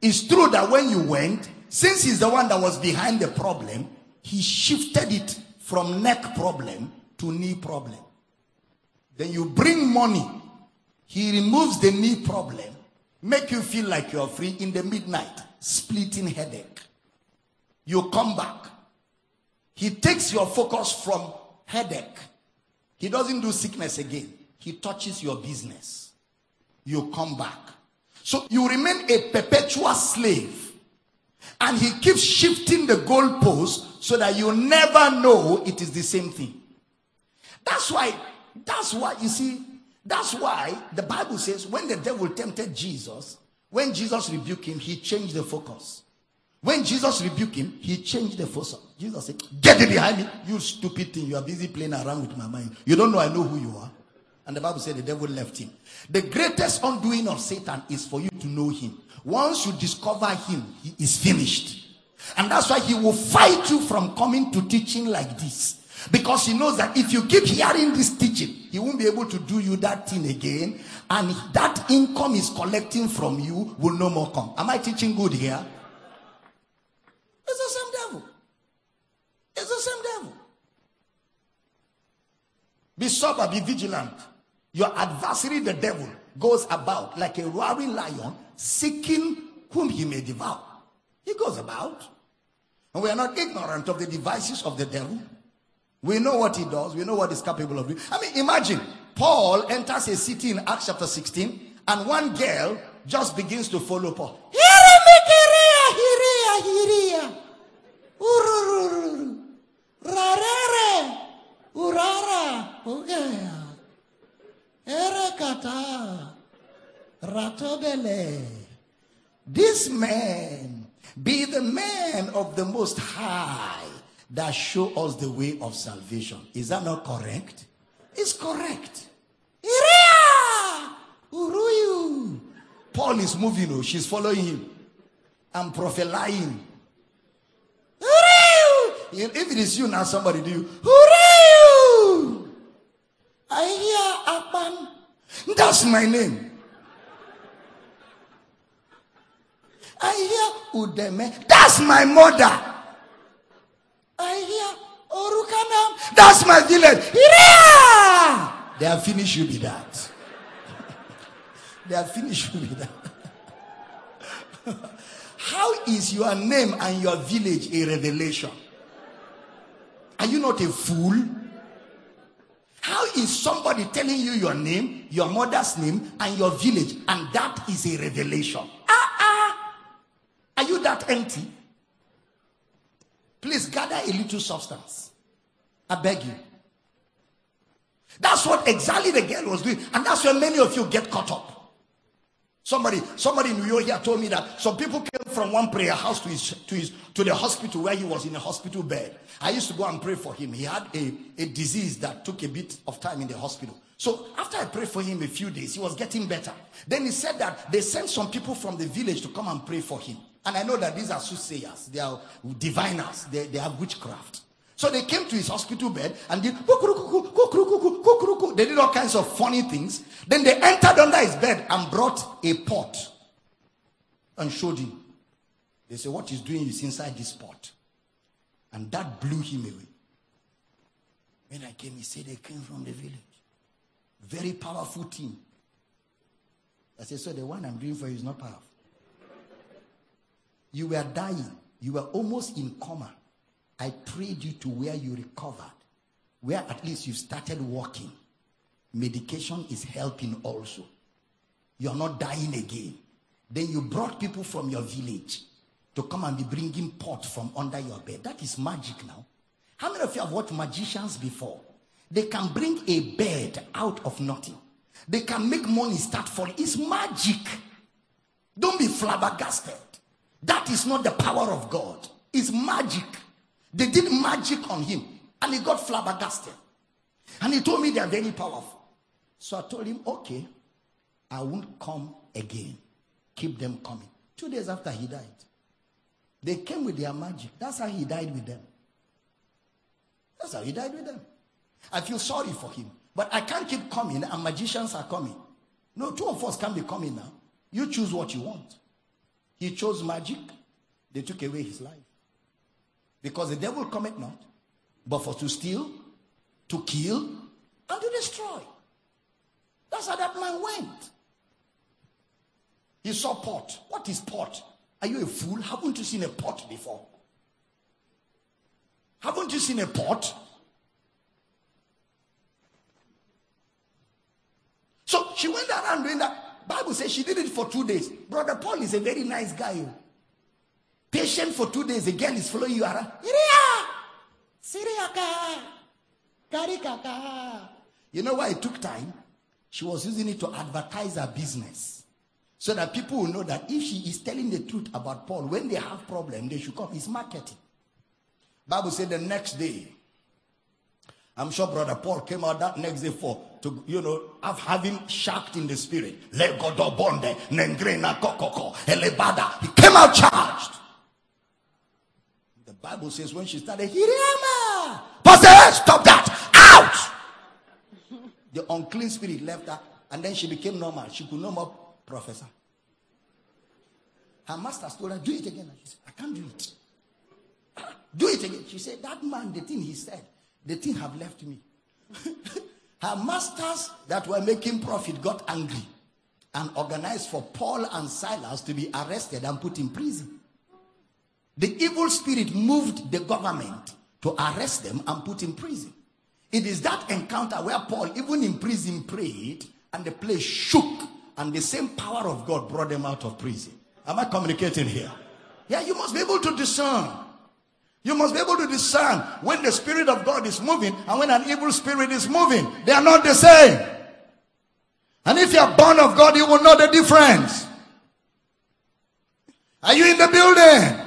It's true that when you went, since he's the one that was behind the problem, he shifted it from neck problem to knee problem. Then you bring money, he removes the knee problem, make you feel like you're free in the midnight, splitting headache. You come back. He takes your focus from headache. He doesn't do sickness again. He touches your business. You come back. So you remain a perpetual slave. And he keeps shifting the goalpost so that you never know it is the same thing. That's why, that's why, you see, that's why the Bible says when the devil tempted Jesus, when Jesus rebuked him, he changed the focus. When Jesus rebuked him, he changed the focus. Jesus said, Get it behind me, you stupid thing. You are busy playing around with my mind. You don't know I know who you are. And the Bible said the devil left him. The greatest undoing of Satan is for you to know him. Once you discover him, he is finished. And that's why he will fight you from coming to teaching like this. Because he knows that if you keep hearing this teaching, he won't be able to do you that thing again. And that income is collecting from you will no more come. Am I teaching good here? It's the same devil. It's the same devil. Be sober, be vigilant. Your adversary, the devil, goes about like a roaring lion, seeking whom he may devour. He goes about. And we are not ignorant of the devices of the devil. We know what he does. We know what he's capable of doing. I mean, imagine Paul enters a city in Acts chapter 16, and one girl just begins to follow Paul. Urara, Erekata, Ratobele. This man be the man of the most high that show us the way of salvation. Is that not correct? It's correct. Iria! Paul is moving, oh, she's following him. I'm prophesying. If it is you now, somebody do you. I hear Akban. That's my name. I hear Udeme. That's my mother. I hear Orukanam. That's my village. They have finished you with that. they have finished you with How is your name and your village a revelation? Are you not a fool? How is somebody telling you your name, your mother's name, and your village, and that is a revelation? Ah, ah. Are you that empty? Please gather a little substance. I beg you. That's what exactly the girl was doing, and that's where many of you get caught up. Somebody, somebody in New York here told me that some people came from one prayer house to his, to his, to the hospital where he was in a hospital bed. I used to go and pray for him. He had a, a disease that took a bit of time in the hospital. So after I prayed for him a few days, he was getting better. Then he said that they sent some people from the village to come and pray for him. And I know that these are soothsayers, they are diviners, they, they have witchcraft. So they came to his hospital bed and did they did all kinds of funny things. Then they entered under his bed and brought a pot and showed him. They said, What he's doing is inside this pot. And that blew him away. When I came, he said they came from the village. Very powerful team. I said, So the one I'm doing for you is not powerful. You were dying. You were almost in coma. I prayed you to where you recovered, where at least you started walking. Medication is helping also. You're not dying again. Then you brought people from your village to come and be bringing pot from under your bed. That is magic now. How many of you have watched magicians before? They can bring a bed out of nothing. They can make money start falling. It's magic. Don't be flabbergasted. That is not the power of God. It's magic. They did magic on him and he got flabbergasted. And he told me they are very powerful. So I told him, okay, I won't come again. Keep them coming. Two days after he died, they came with their magic. That's how he died with them. That's how he died with them. I feel sorry for him. But I can't keep coming and magicians are coming. No, two of us can't be coming now. You choose what you want. He chose magic. They took away his life. Because the devil cometh not, but for to steal, to kill, and to destroy. That's how that man went. He saw pot. What is pot? Are you a fool? Haven't you seen a pot before? Haven't you seen a pot? So she went around doing that. Bible says she did it for two days. Brother Paul is a very nice guy. Patient for two days, the girl is following you around. You know why it took time? She was using it to advertise her business. So that people will know that if she is telling the truth about Paul, when they have problem, they should come. It's marketing. Bible said the next day, I'm sure Brother Paul came out that next day for to you know have having shocked in the spirit. Legodobonde, nengrena kokoko, elebada. He came out charged. The Bible says when she started, Hiriama, Pastor, stop that, out. the unclean spirit left her, and then she became normal. She could no more prophesy. Her master told her, Do it again. And she said, I can't do it. Do it again. She said, That man, the thing he said, the thing have left me. her masters that were making profit got angry and organized for Paul and Silas to be arrested and put in prison. The evil spirit moved the government to arrest them and put in prison. It is that encounter where Paul, even in prison, prayed and the place shook, and the same power of God brought them out of prison. Am I communicating here? Yeah, you must be able to discern. You must be able to discern when the Spirit of God is moving and when an evil spirit is moving. They are not the same. And if you are born of God, you will know the difference. Are you in the building?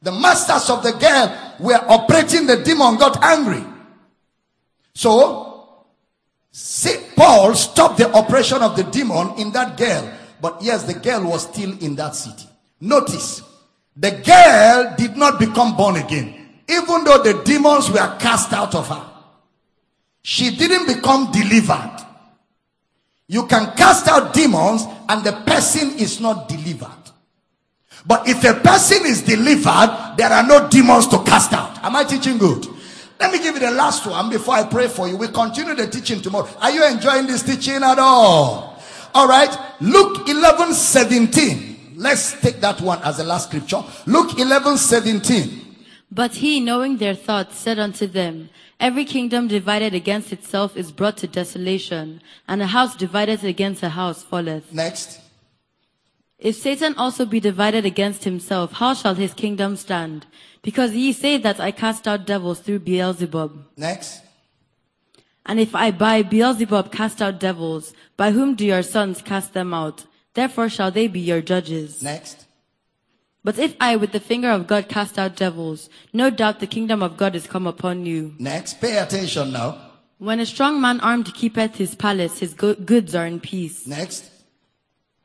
The masters of the girl were operating the demon, got angry. So. Paul stopped the operation of the demon in that girl. But yes, the girl was still in that city. Notice, the girl did not become born again. Even though the demons were cast out of her. She didn't become delivered. You can cast out demons and the person is not delivered. But if a person is delivered, there are no demons to cast out. Am I teaching good? Let me give you the last one before I pray for you. We continue the teaching tomorrow. Are you enjoying this teaching at all? All right. Luke 11 17. Let's take that one as the last scripture. Luke 11 17. But he, knowing their thoughts, said unto them, Every kingdom divided against itself is brought to desolation, and a house divided against a house falleth. Next. If Satan also be divided against himself, how shall his kingdom stand? Because ye say that I cast out devils through Beelzebub. Next. And if I by Beelzebub cast out devils, by whom do your sons cast them out? Therefore shall they be your judges. Next. But if I with the finger of God cast out devils, no doubt the kingdom of God is come upon you. Next. Pay attention now. When a strong man armed keepeth his palace, his go- goods are in peace. Next.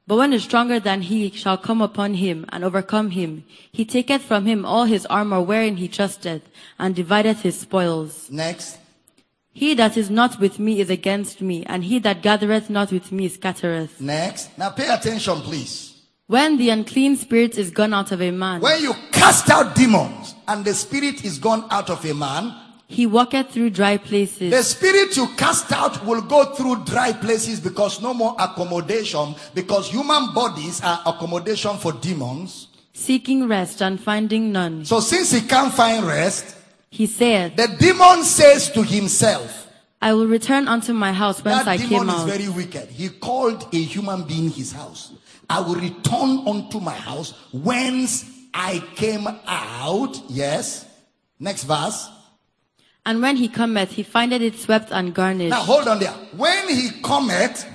But when a stronger than he shall come upon him and overcome him, he taketh from him all his armor wherein he trusteth, and divideth his spoils. Next. He that is not with me is against me, and he that gathereth not with me scattereth. Next. Now pay attention, please. When the unclean spirit is gone out of a man, When you cast out demons and the spirit is gone out of a man, he walketh through dry places. the spirit you cast out will go through dry places because no more accommodation, because human bodies are accommodation for demons. seeking rest and finding none. So since he can't find rest, He said, the demon says to himself, I will return unto my house whence I came out. that demon is very wicked. He called a human being his house. I will return unto my house whence I came out. Yes. Next verse. And when he cometh, he findeth it swept and garnished. Now hold on there. When he cometh,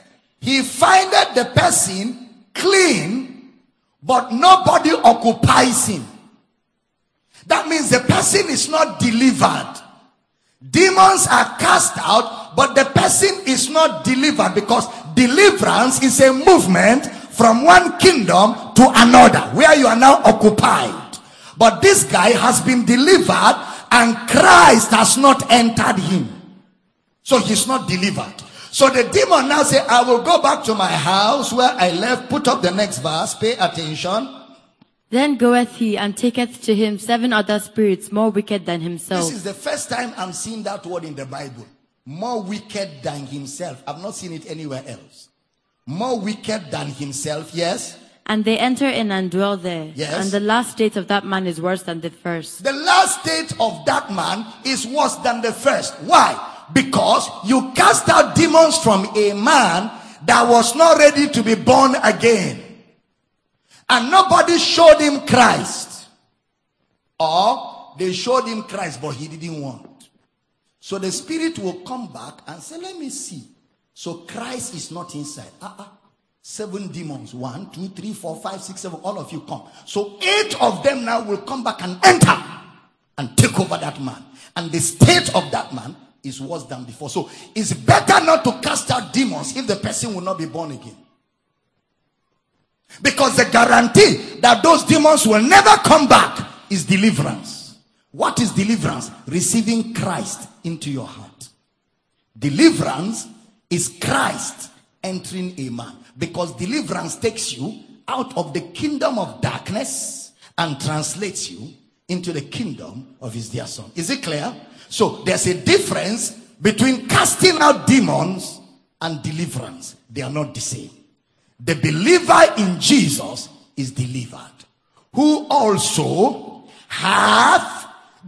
he findeth the person clean, but nobody occupies him. That means the person is not delivered. Demons are cast out, but the person is not delivered because deliverance is a movement from one kingdom to another where you are now occupied. But this guy has been delivered and Christ has not entered him. So he's not delivered. So the demon now say, I will go back to my house where I left. Put up the next verse. Pay attention. Then goeth he and taketh to him seven other spirits more wicked than himself. This is the first time I'm seeing that word in the Bible. More wicked than himself. I've not seen it anywhere else. More wicked than himself, yes. And they enter in and dwell there. Yes. And the last state of that man is worse than the first. The last state of that man is worse than the first. Why? Because you cast out demons from a man that was not ready to be born again. And nobody showed him Christ. Or they showed him Christ, but he didn't want. So the spirit will come back and say, Let me see. So Christ is not inside. Uh-uh. Seven demons. One, two, three, four, five, six, seven. All of you come. So eight of them now will come back and enter and take over that man. And the state of that man is worse than before. So it's better not to cast out demons if the person will not be born again. Because the guarantee that those demons will never come back is deliverance. What is deliverance? Receiving Christ into your heart. Deliverance is Christ entering a man. Because deliverance takes you out of the kingdom of darkness and translates you into the kingdom of his dear son. Is it clear? So there's a difference between casting out demons and deliverance. They are not the same. The believer in Jesus is delivered, who also hath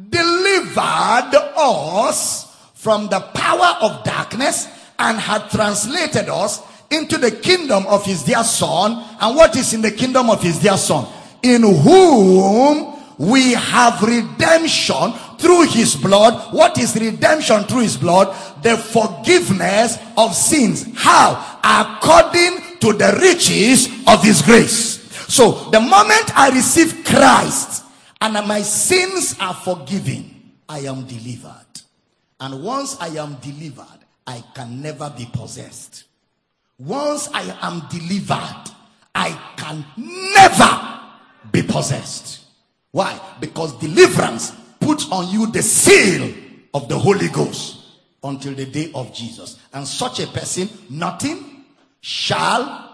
delivered us from the power of darkness and hath translated us into the kingdom of his dear son. And what is in the kingdom of his dear son? In whom we have redemption through his blood. What is redemption through his blood? The forgiveness of sins. How? According to the riches of his grace. So the moment I receive Christ and my sins are forgiven, I am delivered. And once I am delivered, I can never be possessed. Once I am delivered, I can never be possessed. Why? Because deliverance puts on you the seal of the Holy Ghost until the day of Jesus. And such a person, nothing shall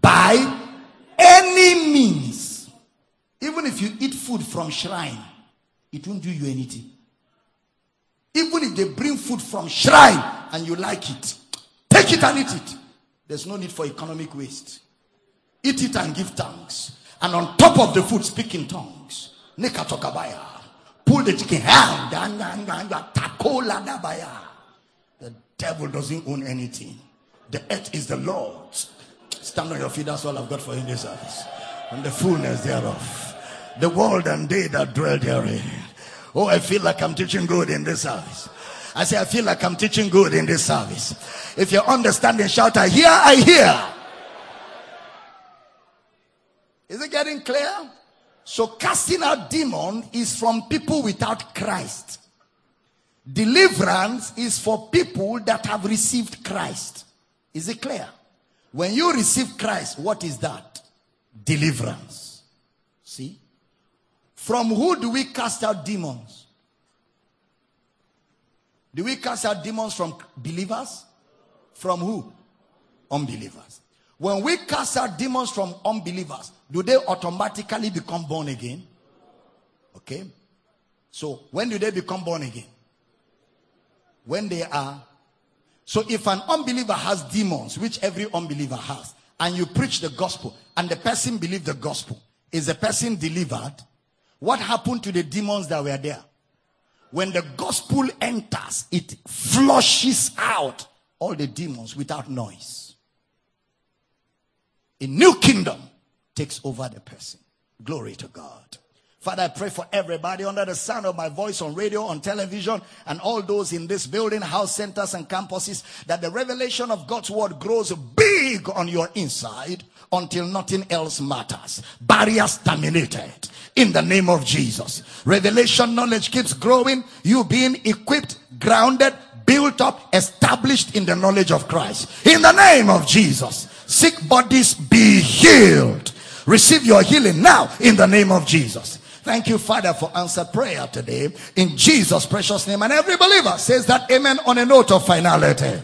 by any means, even if you eat food from shrine, it won't do you anything. Even if they bring food from shrine and you like it, take it and eat it. There's no need for economic waste. Eat it and give thanks. And on top of the food, speak in tongues. Nikatokabaya. Pull the chicken. The devil doesn't own anything. The earth is the Lord's. Stand on your feet. That's all I've got for you in this service. And the fullness thereof. The world and they that dwell therein. Oh, I feel like I'm teaching good in this service. I say, I feel like I'm teaching good in this service. If you're understanding, shout, I hear, I hear. Is it getting clear? So casting out demon is from people without Christ. Deliverance is for people that have received Christ. Is it clear? When you receive Christ, what is that? Deliverance. See? From who do we cast out demons? Do we cast out demons from believers? From who? Unbelievers. When we cast out demons from unbelievers, do they automatically become born again? Okay. So when do they become born again? When they are. So if an unbeliever has demons, which every unbeliever has, and you preach the gospel, and the person believe the gospel, is the person delivered? What happened to the demons that were there? When the gospel enters, it flushes out all the demons without noise. A new kingdom takes over the person. Glory to God. Father, I pray for everybody under the sound of my voice on radio, on television, and all those in this building, house centers, and campuses, that the revelation of God's word grows big on your inside until nothing else matters. Barriers terminated in the name of Jesus. Revelation knowledge keeps growing. You being equipped, grounded, built up, established in the knowledge of Christ. In the name of Jesus. Sick bodies be healed. Receive your healing now in the name of Jesus. Thank you, Father, for answered prayer today in Jesus' precious name. And every believer says that amen on a note of finality.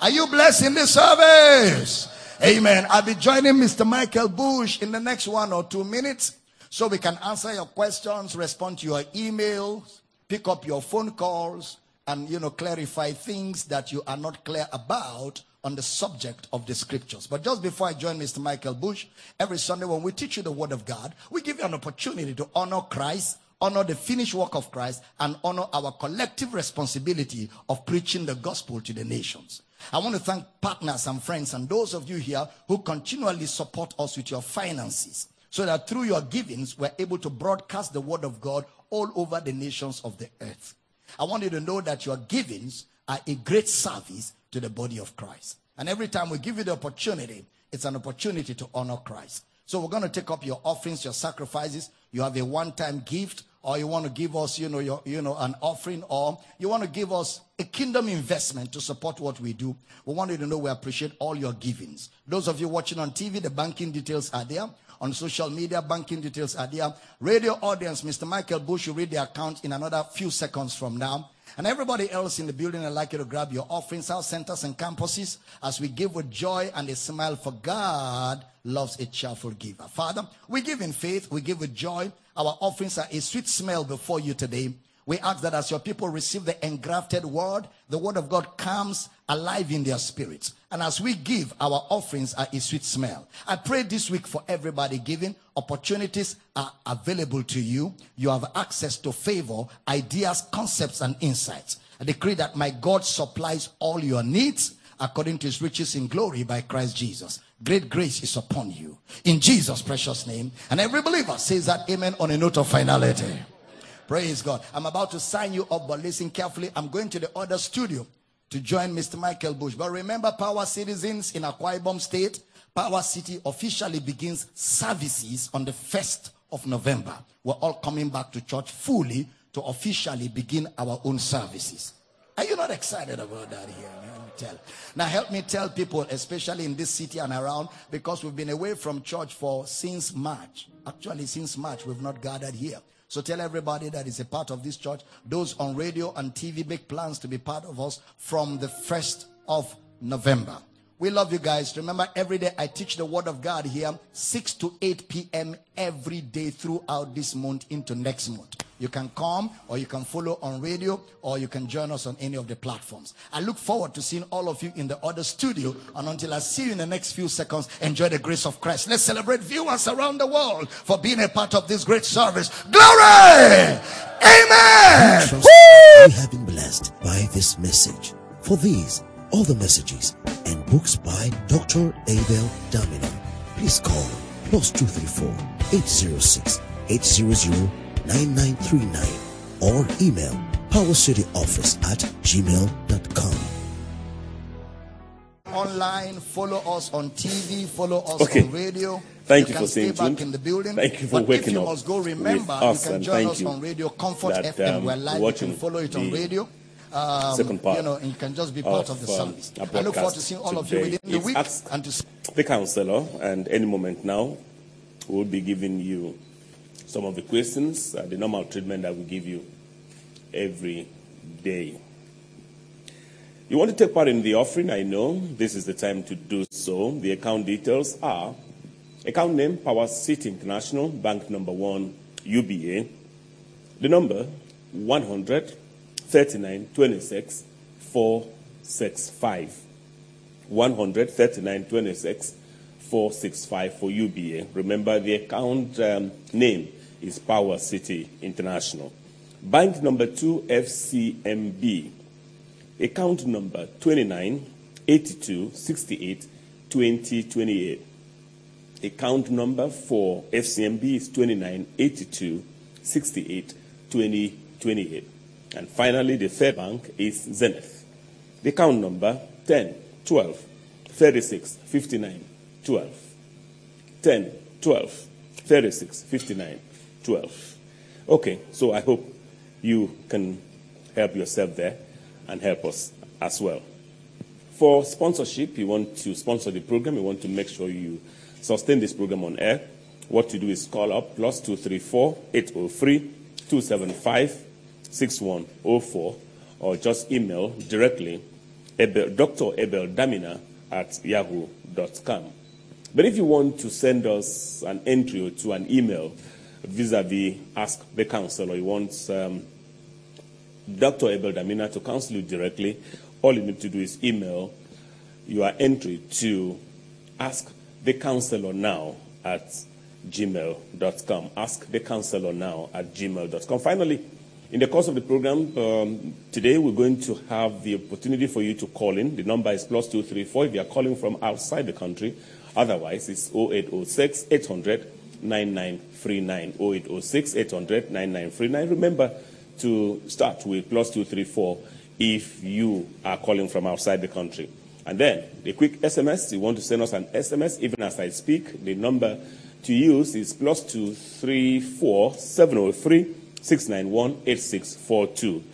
Are you blessed in this service? Amen. I'll be joining Mr. Michael Bush in the next one or two minutes so we can answer your questions, respond to your emails, pick up your phone calls, and you know, clarify things that you are not clear about on the subject of the scriptures. But just before I join Mr. Michael Bush, every Sunday when we teach you the word of God, we give you an opportunity to honor Christ, honor the finished work of Christ, and honor our collective responsibility of preaching the gospel to the nations. I want to thank partners and friends and those of you here who continually support us with your finances so that through your givings, we're able to broadcast the word of God all over the nations of the earth. I want you to know that your givings are a great service to the body of Christ. And every time we give you the opportunity, it's an opportunity to honor Christ. So we're going to take up your offerings, your sacrifices. You have a one-time gift, or you want to give us, you know, your, you know, an offering, or you want to give us a kingdom investment to support what we do. We want you to know we appreciate all your givings. Those of you watching on TV, the banking details are there on social media. Banking details are there. Radio audience, Mr. Michael Bush, you read the account in another few seconds from now. And everybody else in the building, I'd like you to grab your offerings, house centers, and campuses as we give with joy and a smile for God loves a cheerful giver. Father, we give in faith, we give with joy. Our offerings are a sweet smell before you today. We ask that as your people receive the engrafted word, the word of God comes alive in their spirits. And as we give, our offerings are a sweet smell. I pray this week for everybody giving. Opportunities are available to you. You have access to favor, ideas, concepts, and insights. I decree that my God supplies all your needs according to his riches in glory by Christ Jesus. Great grace is upon you. In Jesus' precious name. And every believer says that amen on a note of finality. Praise God. I'm about to sign you up, but listen carefully. I'm going to the other studio to join Mr. Michael Bush. But remember, Power Citizens in Akwa Ibom State, Power City officially begins services on the 1st of November. We're all coming back to church fully to officially begin our own services. Are you not excited about that here? Tell. Now help me tell people, especially in this city and around, because we've been away from church for since March. Actually, since March, we've not gathered here. So tell everybody that is a part of this church. Those on radio and TV make plans to be part of us from the 1st of November. We love you guys. Remember, every day I teach the word of God here, 6 to 8 p.m. every day throughout this month into next month. You can come or you can follow on radio or you can join us on any of the platforms. I look forward to seeing all of you in the other studio. And until I see you in the next few seconds, enjoy the grace of Christ. Let's celebrate viewers around the world for being a part of this great service. Glory! Amen! we have been blessed by this message. For these, all the messages, and books by Dr. Abel Damina, please call plus 234 806 800 9939 or email powercityoffice at gmail.com. online, follow us on TV, follow us Okay. on radio. Thank you can for stay staying tuned. in the building. Thank you for but if waking you up must go, with remember us, you can and join thank us you on Radio Comfort that, FM. um, We're live. You watching can follow it on radio. Um, second part you know, and you can just be part of, of, the um, service. I look forward to seeing all of you within the week and to see the counselor, and any moment now, we'll be giving you some of the questions, uh, the normal treatment that we give you every day. You want to take part in the offering? I know this is the time to do so. The account details are account name Power City International, bank number one, UBA. The number 100 39 26 465. 100 39 26 465 for UBA. Remember, the account um, name is Power City International. Bank number two, FCMB. Account number 29 82 68 20 28. Account number for FCMB is 29 82 68 20 28. And finally, the third bank is Zenith. The account number 10 12 36 59 12. 10 12 36 59 12. Okay, so I hope you can help yourself there and help us as well. For sponsorship, you want to sponsor the program, you want to make sure you sustain this program on air. What you do is call up plus 234 803 275 6104 or just email directly Abel, Dr. Abel Damina at yahoo.com. But if you want to send us an entry or to an email vis-a-vis Ask the Counselor, you want um, Dr. Abel Damina to counsel you directly, all you need to do is email your entry to ask the counselor now at gmail.com. Ask the counselor now at gmail.com. Finally, in the course of the program um, today, we're going to have the opportunity for you to call in. The number is plus 234 if you are calling from outside the country. Otherwise, it's 0806 800 9939. 0806 800 9939. Remember to start with plus 234 if you are calling from outside the country. And then the quick SMS, you want to send us an SMS even as I speak. The number to use is plus 234 703 691 8642.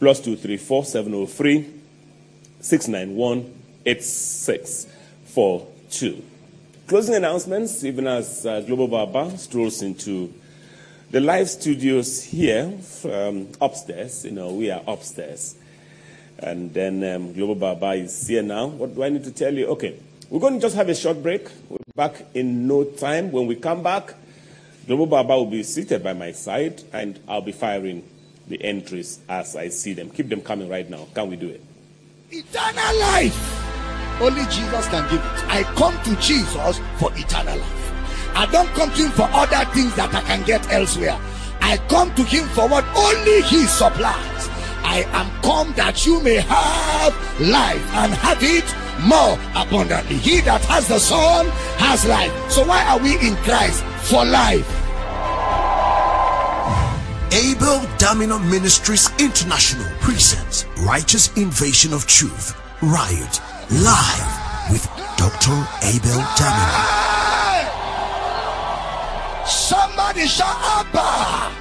Plus 234 703 691 8642. Closing announcements, even as uh, Global Baba strolls into the live studios here um, upstairs. You know, we are upstairs. And then um, Global Baba is here now. What do I need to tell you? Okay, we're going to just have a short break. We'll be back in no time. When we come back, Global Baba will be seated by my side and I'll be firing the entries as I see them. Keep them coming right now. Can we do it? eternal life. Only Jesus can give it. I come to Jesus for eternal life. I don't come to him for other things that I can get elsewhere. I come to him for what only he supplies. I am come that you may have life and have it more abundantly. He that has the Son has life. So why are we in Christ? For life. Abel Damina Ministries International presents Righteous Invasion of Truth, Riot, live with Dr. Abel Damina. Somebody shout Abba!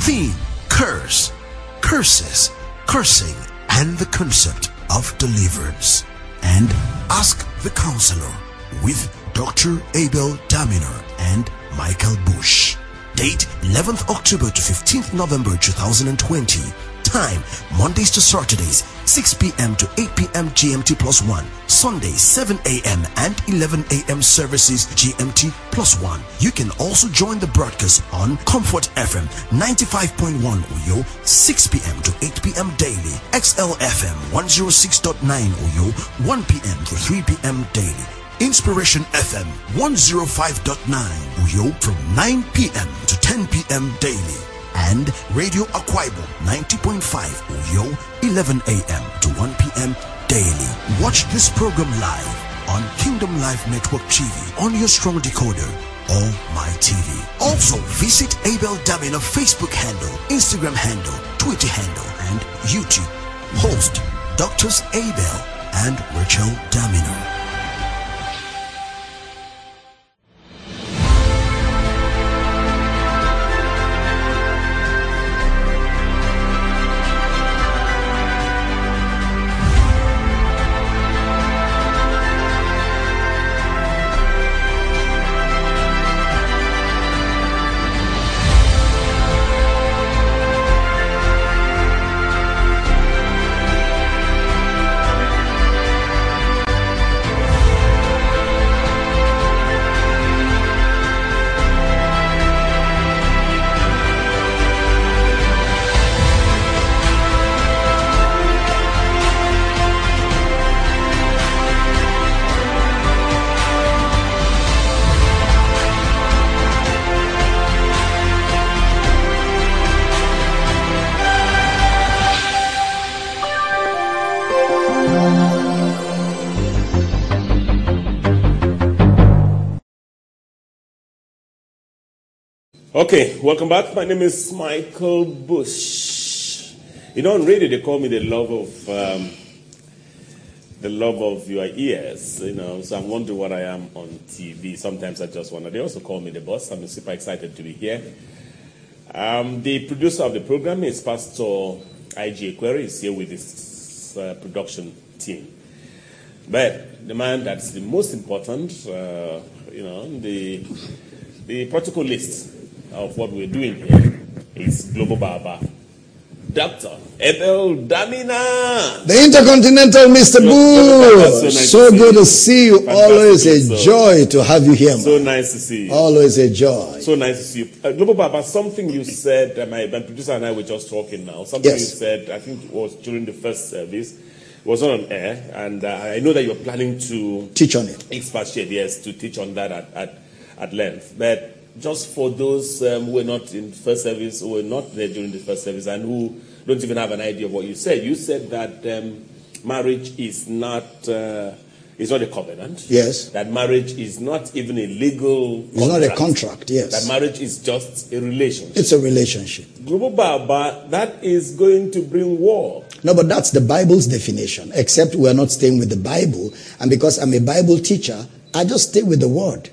Theme, curse, curses, cursing, and the concept of deliverance. And Ask the Counselor with Dr. Abel Damina and Michael Bush. Date 11th October to 15th November 2020. Time Mondays to Saturdays 6 p.m. to 8 p.m. GMT plus 1. Sunday, 7 a.m. and 11 a.m. services GMT plus 1. You can also join the broadcast on Comfort FM 95.1 Uyo, 6 p.m. to 8 p.m. daily. XL FM 106.9 Uyo, 1 p.m. to 3 p.m. daily. Inspiration FM 105.9 Uyo from 9 p.m. to 10 p.m. daily. And Radio Akwa Ibom 90.5 Uyo 11 a.m. to 1 p.m. daily. Watch this program live on Kingdom Life Network TV on your strong decoder or my TV. Also visit Abel Damina Facebook handle, Instagram handle, Twitter handle, and YouTube. Host Doctors Abel and Rachel Damina. Okay, welcome back. My name is Michael Bush. You know, on radio they call me the love of um, the love of your ears. You know, so I'm wondering what I am on TV. Sometimes I just wonder. They also call me the boss. I'm super excited to be here. Um, the producer of the program is Pastor IG Query. Is here with his uh, production team. But the man that's the most important, uh, you know, the the protocol list of what we're doing here is Global Baba. Dr. Abel Damina. The Intercontinental Mr. Boo. so nice So good to see you. Fantastic, Always a joy to have you here. So nice to see you. Always a joy. So nice to see you. Uh, Global Baba, something you said, uh, my, my producer and I were just talking now. Something Yes. you said, I think it was during the first service, it was not on air, and uh, I know that you're planning to Teach on it. expatiate, yes, to teach on that at, at, at length. But just for those um, who were not in first service, who were not there during the first service, and who don't even have an idea of what you said, you said that um, marriage is not uh, is not a covenant. Yes. That marriage is not even a legal. It's not a contract, yes. That marriage is just a relationship. It's a relationship. Global Baba, that is going to bring war. No, but that's the Bible's definition, except we're not staying with the Bible. And because I'm a Bible teacher, I just stay with the word.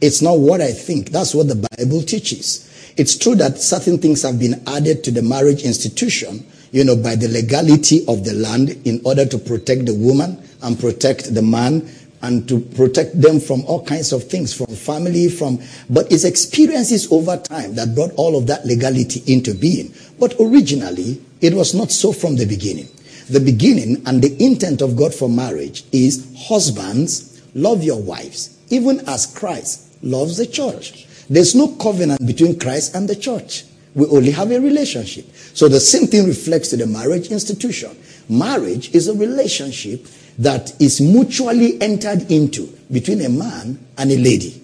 It's not what I think. That's what the Bible teaches. It's true that certain things have been added to the marriage institution, you know, by the legality of the land in order to protect the woman and protect the man and to protect them from all kinds of things, from family, from, but it's experiences over time that brought all of that legality into being. But originally, it was not so from the beginning. The beginning and the intent of God for marriage is husbands, love your wives, even as Christ loves the church. There's no covenant between Christ and the church. We only have a relationship. So the same thing reflects to the marriage institution. Marriage is a relationship that is mutually entered into between a man and a lady.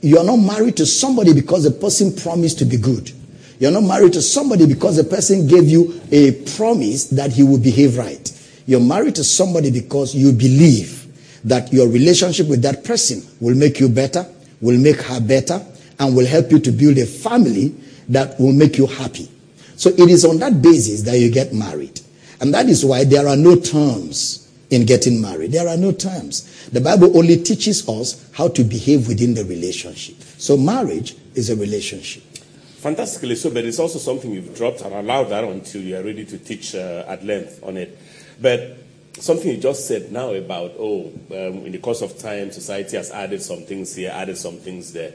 You're not married to somebody because the person promised to be good. You're not married to somebody because the person gave you a promise that he will behave right. You're married to somebody because you believe that your relationship with that person will make you better, will make her better, and will help you to build a family that will make you happy. So it is on that basis that you get married. And that is why there are no terms in getting married. There are no terms. The Bible only teaches us how to behave within the relationship. So marriage is a relationship. Fantastically so, but it's also something you've dropped and allowed that until you are ready to teach uh, at length on it. But something you just said now about, oh, um, in the course of time, society has added some things here, added some things there.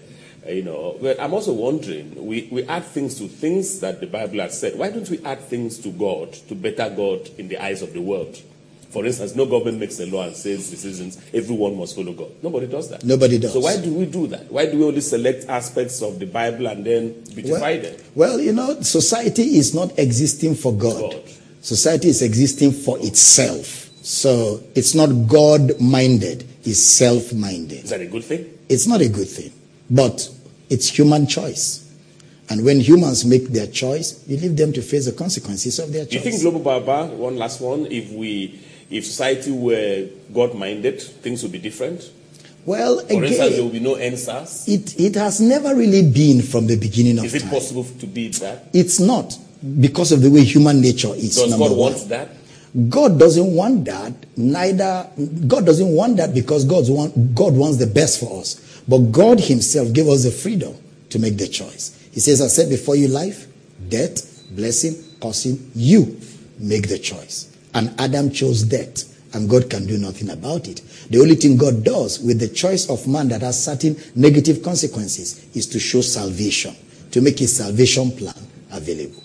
You know, but I'm also wondering, we, we add things to things that the Bible has said. Why don't we add things to God to better God in the eyes of the world? For instance, no government makes a law and says decisions, everyone must follow God. Nobody does that. Nobody does. So why do we do that? Why do we only select aspects of the Bible and then beautify well, them? well, you know, society is not existing for God. God. Society is existing for itself. So it's not God minded, it's self minded. Is that a good thing? It's not a good thing, but it's human choice. And when humans make their choice, you leave them to face the consequences of their choice. Do you think Global Baba, one last one, if we if society were God minded, things would be different? well, For instance, there will be no answers. it, it has never really been from the beginning of time. Is it time. possible to be that? It's not because of the way human nature is. Does God want that? God doesn't want that. Neither God doesn't want that because God's want, God wants the best for us. But God Himself gave us the freedom to make the choice. He says, "I said before you life, death, blessing, cursing. You make the choice." And Adam chose death, and God can do nothing about it. The only thing God does with the choice of man that has certain negative consequences is to show salvation, to make His salvation plan available.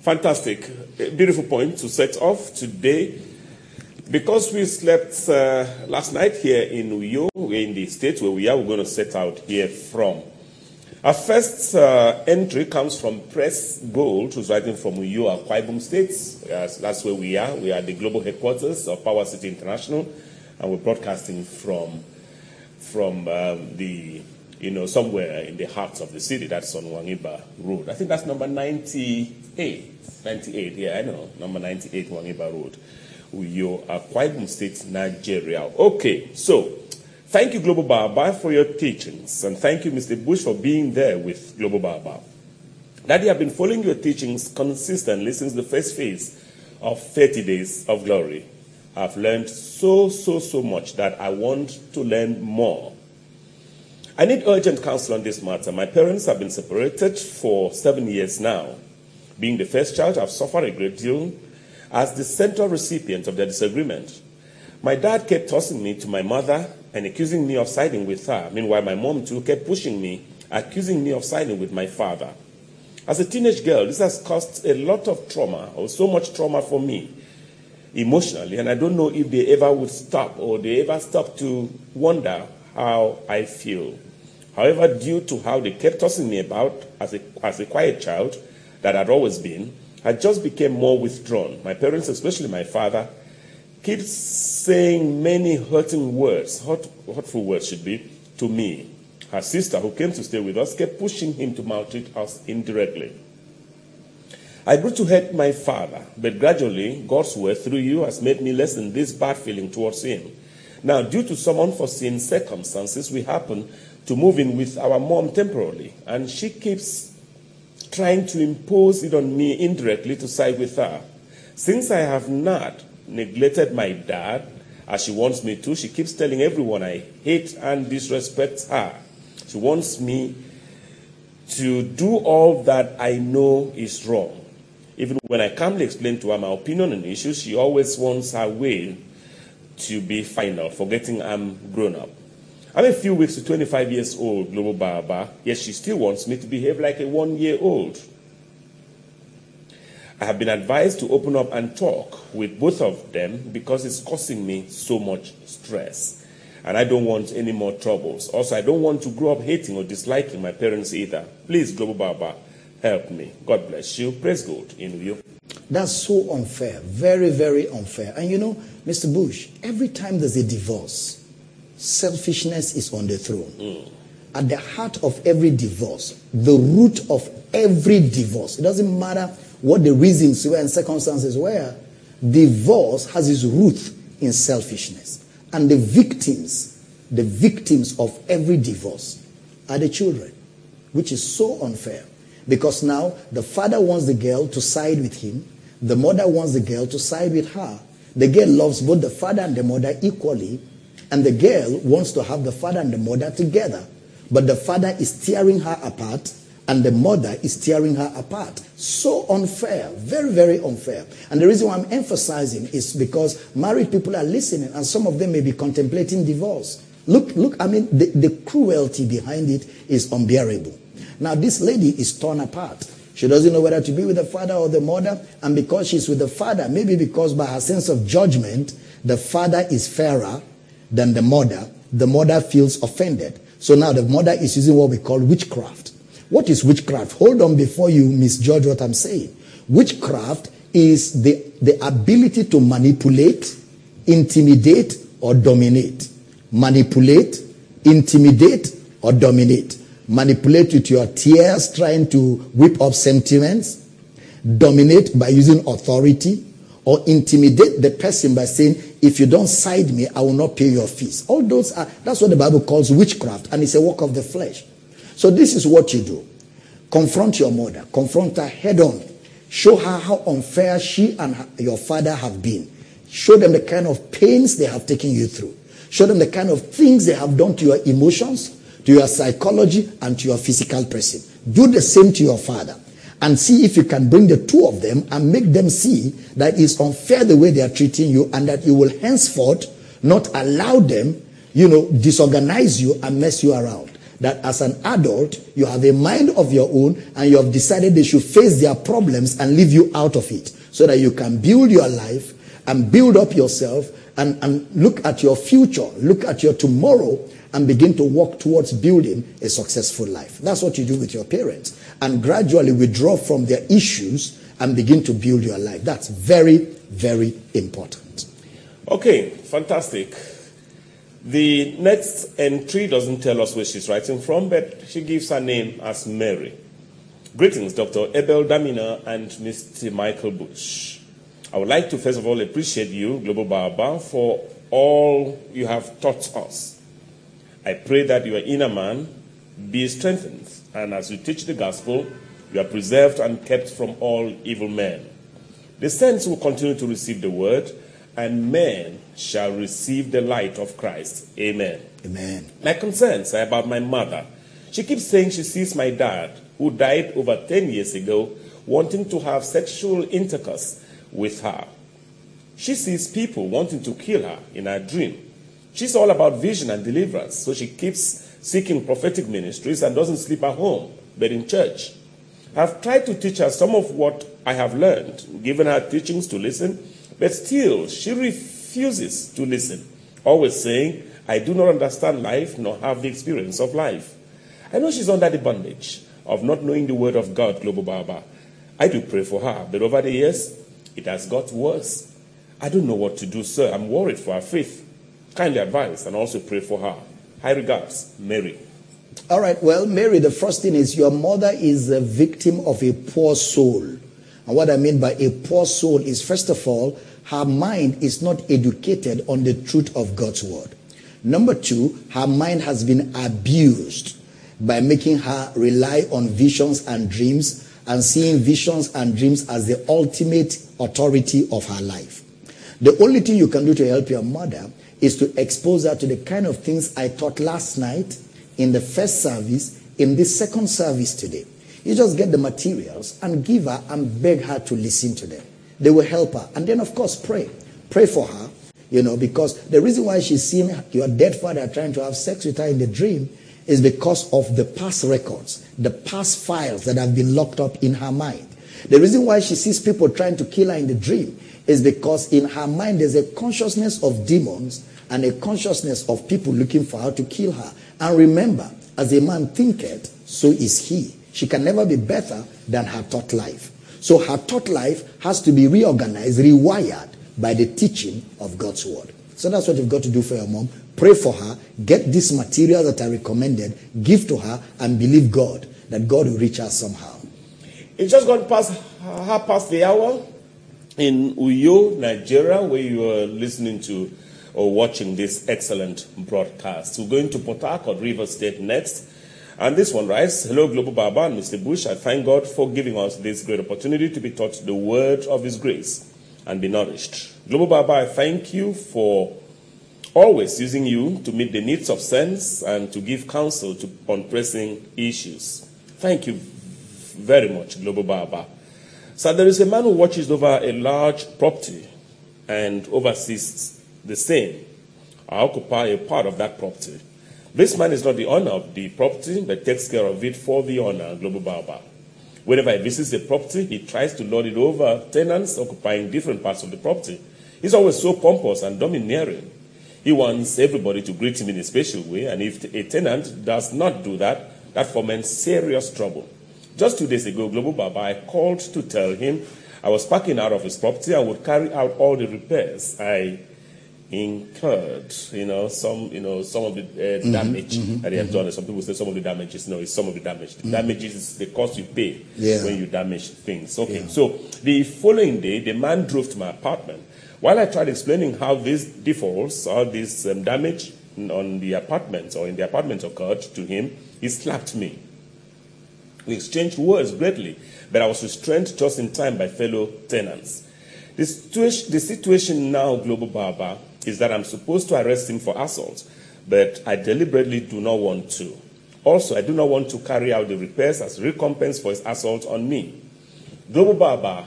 Fantastic. A beautiful point to set off today. Because we slept uh, last night here in Uyo, in the state where we are, we're going to set out here from. Our first uh, entry comes from Press Gold, who's writing from Uyo, Akwa Ibom State. That's where we are. We are the global headquarters of Power City International, and we're broadcasting from from um, the, you know, somewhere in the heart of the city. That's on Nwaniba Road. I think that's number 98. 98, yeah, I know. Number 98 Nwaniba Road. Uyo, Akwa Ibom State, Nigeria. Okay, so thank you, Global Baba, for your teachings. And thank you, Mr. Bush, for being there with Global Baba. Daddy, I've been following your teachings consistently since the first phase of 30 Days of Glory. I've learned so, so, so much that I want to learn more. I need urgent counsel on this matter. My parents have been separated for seven years now. Being the first child, I've suffered a great deal as the central recipient of their disagreement. My dad kept tossing me to my mother and accusing me of siding with her. Meanwhile, my mom too kept pushing me, accusing me of siding with my father. As a teenage girl, this has caused a lot of trauma, or so much trauma for me emotionally, and I don't know if they ever would stop or they ever stop to wonder how I feel. However, due to how they kept tossing me about as a, as a quiet child that I'd always been, I just became more withdrawn. My parents, especially my father, kept saying many hurting words, hurt, hurtful words should be, to me. Her sister, who came to stay with us, kept pushing him to maltreat us indirectly. I grew to hate my father, but gradually, God's word through you has made me lessen this bad feeling towards him. Now, due to some unforeseen circumstances, we happen to move in with our mom temporarily, and she keeps trying to impose it on me indirectly to side with her. Since I have not neglected my dad as she wants me to, she keeps telling everyone I hate and disrespect her. She wants me to do all that I know is wrong. Even when I calmly explain to her my opinion on issues, she always wants her way to be final, forgetting I'm grown up. I'm a few weeks to 25 years old, Global Baba, yet she still wants me to behave like a one year old. I have been advised to open up and talk with both of them because it's causing me so much stress. And I don't want any more troubles. Also, I don't want to grow up hating or disliking my parents either. Please, Global Baba, help me. God bless you. Praise God in you. That's so unfair. Very, very unfair. And you know, Mr. Bush, every time there's a divorce, selfishness is on the throne. At the heart of every divorce, the root of every divorce, it doesn't matter what the reasons were and circumstances were, divorce has its root in selfishness. And the victims, the victims of every divorce are the children, which is so unfair. Because now the father wants the girl to side with him, the mother wants the girl to side with her. The girl loves both the father and the mother equally, and the girl wants to have the father and the mother together. But the father is tearing her apart, and the mother is tearing her apart. So unfair, very, very unfair. And the reason why I'm emphasizing is because married people are listening, and some of them may be contemplating divorce. Look, look, I mean, the, the cruelty behind it is unbearable. Now, this lady is torn apart. She doesn't know whether to be with the father or the mother. And because she's with the father, maybe because by her sense of judgment, the father is fairer than the mother, the mother feels offended. So now the mother is using what we call witchcraft. What is witchcraft? Hold on before you misjudge what I'm saying. Witchcraft is the, the ability to manipulate, intimidate, or dominate. Manipulate, intimidate, or dominate. Manipulate with your tears, trying to whip up sentiments. Dominate by using authority. Or intimidate the person by saying, if you don't side me, I will not pay your fees. All those are, that's what the Bible calls witchcraft, and it's a work of the flesh. So this is what you do. Confront your mother. Confront her head on. Show her how unfair she and her, your father have been. Show them the kind of pains they have taken you through. Show them the kind of things they have done to your emotions, to your psychology, and to your physical person. Do the same to your father. And see if you can bring the two of them and make them see that it's unfair the way they are treating you and that you will henceforth not allow them, you know, disorganize you and mess you around. That as an adult, you have a mind of your own and you have decided they should face their problems and leave you out of it so that you can build your life and build up yourself and, and look at your future, look at your tomorrow and begin to work towards building a successful life. That's what you do with your parents. And gradually withdraw from their issues and begin to build your life. That's very, very important. Okay, fantastic. The next entry doesn't tell us where she's writing from, but she gives her name as Mary. Greetings, Dr. Abel Damina and Mr. Michael Bush. I would like to first of all appreciate you, Global Baba, for all you have taught us. I pray that your inner man be strengthened, and as you teach the gospel, you are preserved and kept from all evil men. The saints will continue to receive the word, and men shall receive the light of Christ. Amen. Amen. My concerns are about my mother. She keeps saying she sees my dad, who died over 10 years ago, wanting to have sexual intercourse with her. She sees people wanting to kill her in her dream. She's all about vision and deliverance, so she keeps seeking prophetic ministries and doesn't sleep at home, but in church. I've tried to teach her some of what I have learned, given her teachings to listen, but still she refuses to listen, always saying, I do not understand life nor have the experience of life. I know she's under the bondage of not knowing the word of God, Global Baba. I do pray for her, but over the years, it has got worse. I don't know what to do, sir. I'm worried for her faith. Kindly advise and also pray for her. High regards, Mary. All right, well, Mary, the first thing is your mother is a victim of a poor soul. And what I mean by a poor soul is, first of all, her mind is not educated on the truth of God's word. Number two, her mind has been abused by making her rely on visions and dreams and seeing visions and dreams as the ultimate authority of her life. The only thing you can do to help your mother is to expose her to the kind of things I taught last night in the first service, in this second service today. You just get the materials and give her and beg her to listen to them. They will help her. And then, of course, pray. Pray for her, you know, because the reason why she's seeing your dead father trying to have sex with her in the dream is because of the past records, the past files that have been locked up in her mind. The reason why she sees people trying to kill her in the dream is because in her mind there's a consciousness of demons and a consciousness of people looking for her to kill her. And remember, as a man thinketh, so is he. She can never be better than her thought life. So her thought life has to be reorganized, rewired by the teaching of God's word. So that's what you've got to do for your mom. Pray for her, get this material that I recommended, give to her, and believe God that God will reach her somehow. It's just gone past half past the hour in Uyo, Nigeria, where you are listening to or watching this excellent broadcast. We're going to Port Harcourt, River State next. And this one writes Hello, Global Baba and Mr. Bush. I thank God for giving us this great opportunity to be taught the word of His grace and be nourished. Global Baba, I thank you for always using you to meet the needs of saints and to give counsel to, on pressing issues. Thank you very much, Global Baba. So there is a man who watches over a large property and oversees the same. I occupy a part of that property. This man is not the owner of the property, but takes care of it for the owner, Global Baba. Whenever he visits the property, he tries to lord it over tenants occupying different parts of the property. He's always so pompous and domineering. He wants everybody to greet him in a special way, and if a tenant does not do that, that foments serious trouble. Just two days ago, Global Baba, I called to tell him I was packing out of his property and would carry out all the repairs I incurred. You know, some, you know, some of the uh, Mm-hmm, damage that he had done. Some people say some of the damages. No, it's some of the damage. The damages is the cost you pay Mm-hmm. Yeah. when you damage things. Okay. Yeah. So the following day, the man drove to my apartment. While I tried explaining how these defaults or this um, damage on the apartment or in the apartment occurred to him, he slapped me. We exchanged words greatly, but I was restrained just in time by fellow tenants. The situation, the situation now, Global Baba, is that I'm supposed to arrest him for assault, but I deliberately do not want to. Also, I do not want to carry out the repairs as recompense for his assault on me. Global Baba,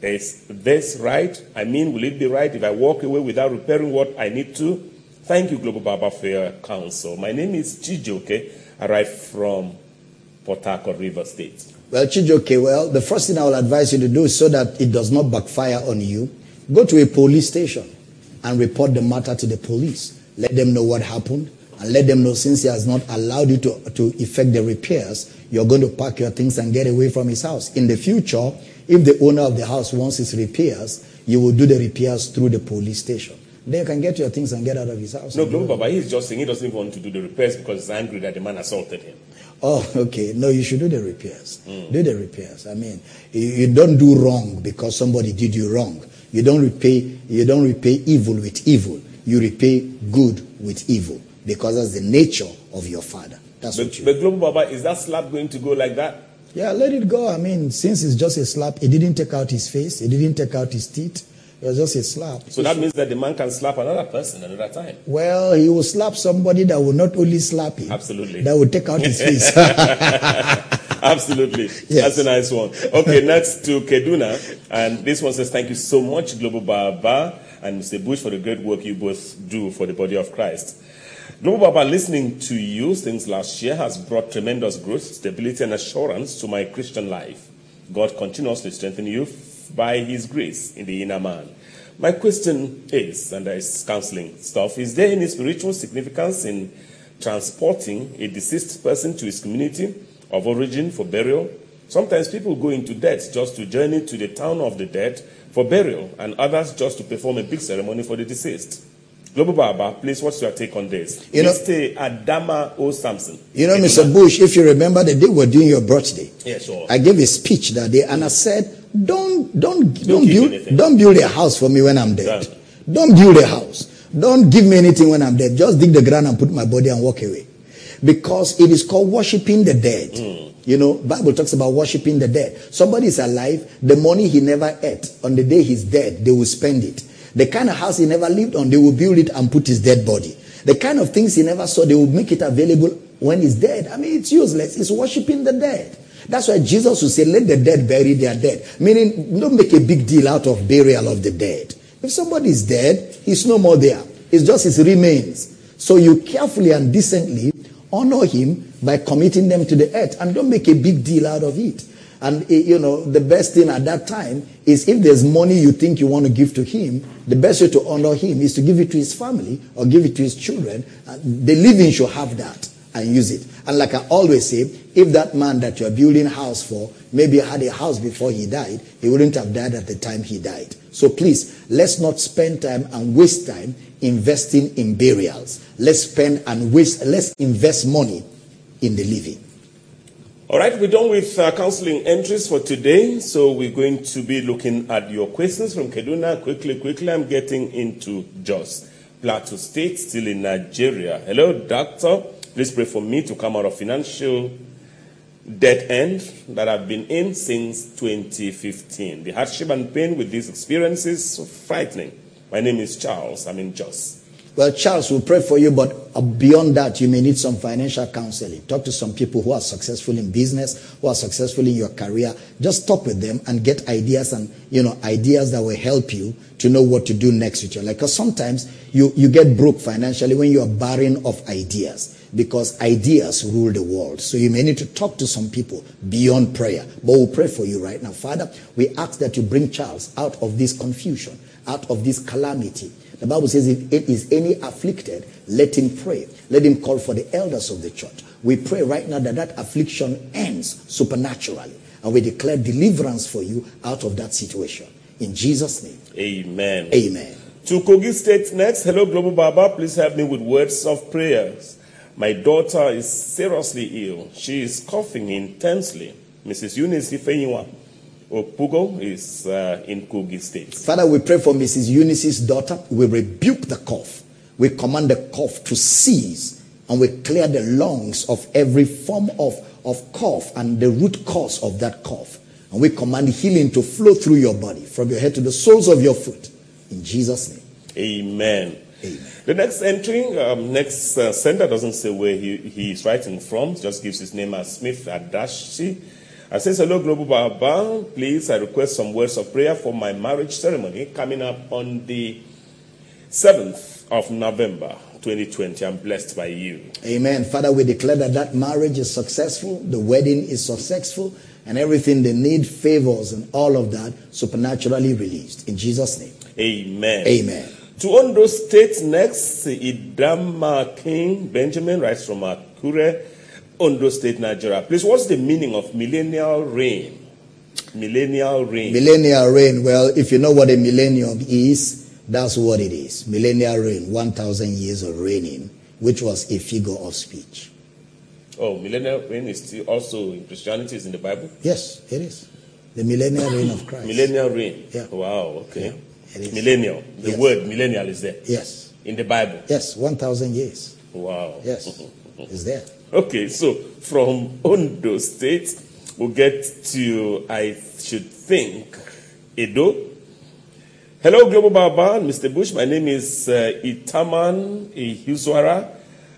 is this right? I mean, will it be right if I walk away without repairing what I need to? Thank you, Global Baba, for your counsel. My name is Chijoke. I write from Port Harcourt, River State. Well, Chijoke, well, the first thing I will advise you to do so that it does not backfire on you, go to a police station and report the matter to the police. Let them know what happened and let them know since he has not allowed you to, to effect the repairs, you're going to pack your things and get away from his house. In the future, if the owner of the house wants his repairs, you will do the repairs through the police station. Then you can get your things and get out of his house. No, Global Baba, he's just saying he doesn't want to do the repairs because he's angry that the man assaulted him. Oh, okay. No, you should do the repairs. Hmm. Do the repairs. I mean, you, you don't do wrong because somebody did you wrong. You don't repay. You don't repay evil with evil. You repay good with evil because that's the nature of your father. That's But, what you. but Global Baba, is that slap going to go like that? Yeah, let it go. I mean, since it's just a slap, it didn't take out his face. It didn't take out his teeth. It was just a slap. So that means that the man can slap another person another time. Well, he will slap somebody that will not only slap him, Absolutely. that will take out his face. Absolutely. Yes. That's a nice one. Okay, next to Kaduna. And this one says, Thank you so much, Global Baba and Mr. Bush, for the great work you both do for the body of Christ. Global Baba, listening to you since last year has brought tremendous growth, stability, and assurance to my Christian life. God continuously strengthen you by His grace in the inner man. My question is, and is counseling stuff, is there any spiritual significance in transporting a deceased person to his community of origin for burial? Sometimes people go into debt just to journey to the town of the dead for burial, and others just to perform a big ceremony for the deceased. Global Baba, please, what's your take on this? You know- Mr. Adama O. Sampson. You know, Mr. Bush, if you remember the day we were doing your birthday, Yeah, sure. I gave a speech that day and I said, don't, don't, don't, build, anything. don't build a house for me when I'm dead. Don't build a house. Don't give me anything when I'm dead. Just dig the ground and put my body and walk away. Because it is called worshiping the dead. Hmm. You know, Bible talks about worshiping the dead. Somebody is alive, the money he never ate, on the day he's dead, they will spend it. The kind of house he never lived on, they will build it and put his dead body. The kind of things he never saw, they will make it available when he's dead. I mean, it's useless. It's worshiping the dead. That's why Jesus would say, let the dead bury their dead. Meaning, don't make a big deal out of burial of the dead. If somebody is dead, he's no more there. It's just his remains. So you carefully and decently honor him by committing them to the earth and don't make a big deal out of it. And eh, you know, the best thing at that time is if there's money you think you want to give to him, the best way to honor him is to give it to his family or give it to his children. The living should have that and use it. And like I always say, if that man that you're building house for maybe had a house before he died, he wouldn't have died at the time he died. So please, let's not spend time and waste time investing in burials. Let's spend and waste, let's invest money in the living. All right, we're done with uh, counseling entries for today. So we're going to be looking at your questions from Kaduna. Quickly, quickly, I'm getting into Jos, Plateau State, still in Nigeria. Hello, doctor. Please pray for me to come out of financial dead end that I've been in since 2015. The hardship and pain with these experiences so frightening. My name is Charles. I'm in Jos. Well, Charles we'll pray for you, but uh, beyond that, you may need some financial counseling. Talk to some people who are successful in business, who are successful in your career. Just talk with them and get ideas and, you know, ideas that will help you to know what to do next with your life. Because sometimes you, you get broke financially when you are barren of ideas because ideas rule the world. So you may need to talk to some people beyond prayer. But we'll pray for you right now. Father, we ask that you bring Charles out of this confusion, out of this calamity. The Bible says, if it is any afflicted, let him pray. Let him call for the elders of the church. We pray right now that that affliction ends supernaturally. And we declare deliverance for you out of that situation. In Jesus' name. Amen. Amen. To Kogi State next. Hello, Global Baba. Please help me with words of prayers. My daughter is seriously ill. She is coughing intensely. Mrs. Eunice Ifeyiwa Opugo is uh, in Kogi State. Father, we pray for Mrs. Eunice's daughter. We rebuke the cough. We command the cough to cease. And we clear the lungs of every form of, of cough and the root cause of that cough. And we command healing to flow through your body from your head to the soles of your foot. In Jesus' name. Amen. Amen. The next entry, um, next uh, sender doesn't say where he, he is writing from, just gives his name as Smith Adashi. I says, Hello, Global Baba. Please, I request some words of prayer for my marriage ceremony coming up on the 7th of November 2020. I'm blessed by you. Amen. Father, we declare that that marriage is successful, the wedding is successful, and everything they need, favors, and all of that supernaturally released. In Jesus' name. Amen. Amen. To Ondo State next, Idama King Benjamin writes from Akure, Ondo State, Nigeria. Please, what's the meaning of millennial reign? Millennial reign. Millennial reign. Well, if you know what a millennium is, that's what it is. Millennial reign, 1,000 years of reigning, which was a figure of speech. oh, millennial reign is still also in Christianity, is in the Bible? Yes, it is. The millennial reign of Christ. Millennial reign. Yeah. Wow, okay. It is. Millennial. The Yes. word millennial is there Yes. in the Bible. Yes, 1,000 years. Wow. Yes. It's there. Okay, so from Ondo State, we'll get to, I should think, Edo. Hello, Global Baba Mr. Bush. My name is uh, Itaman Ihuzwara.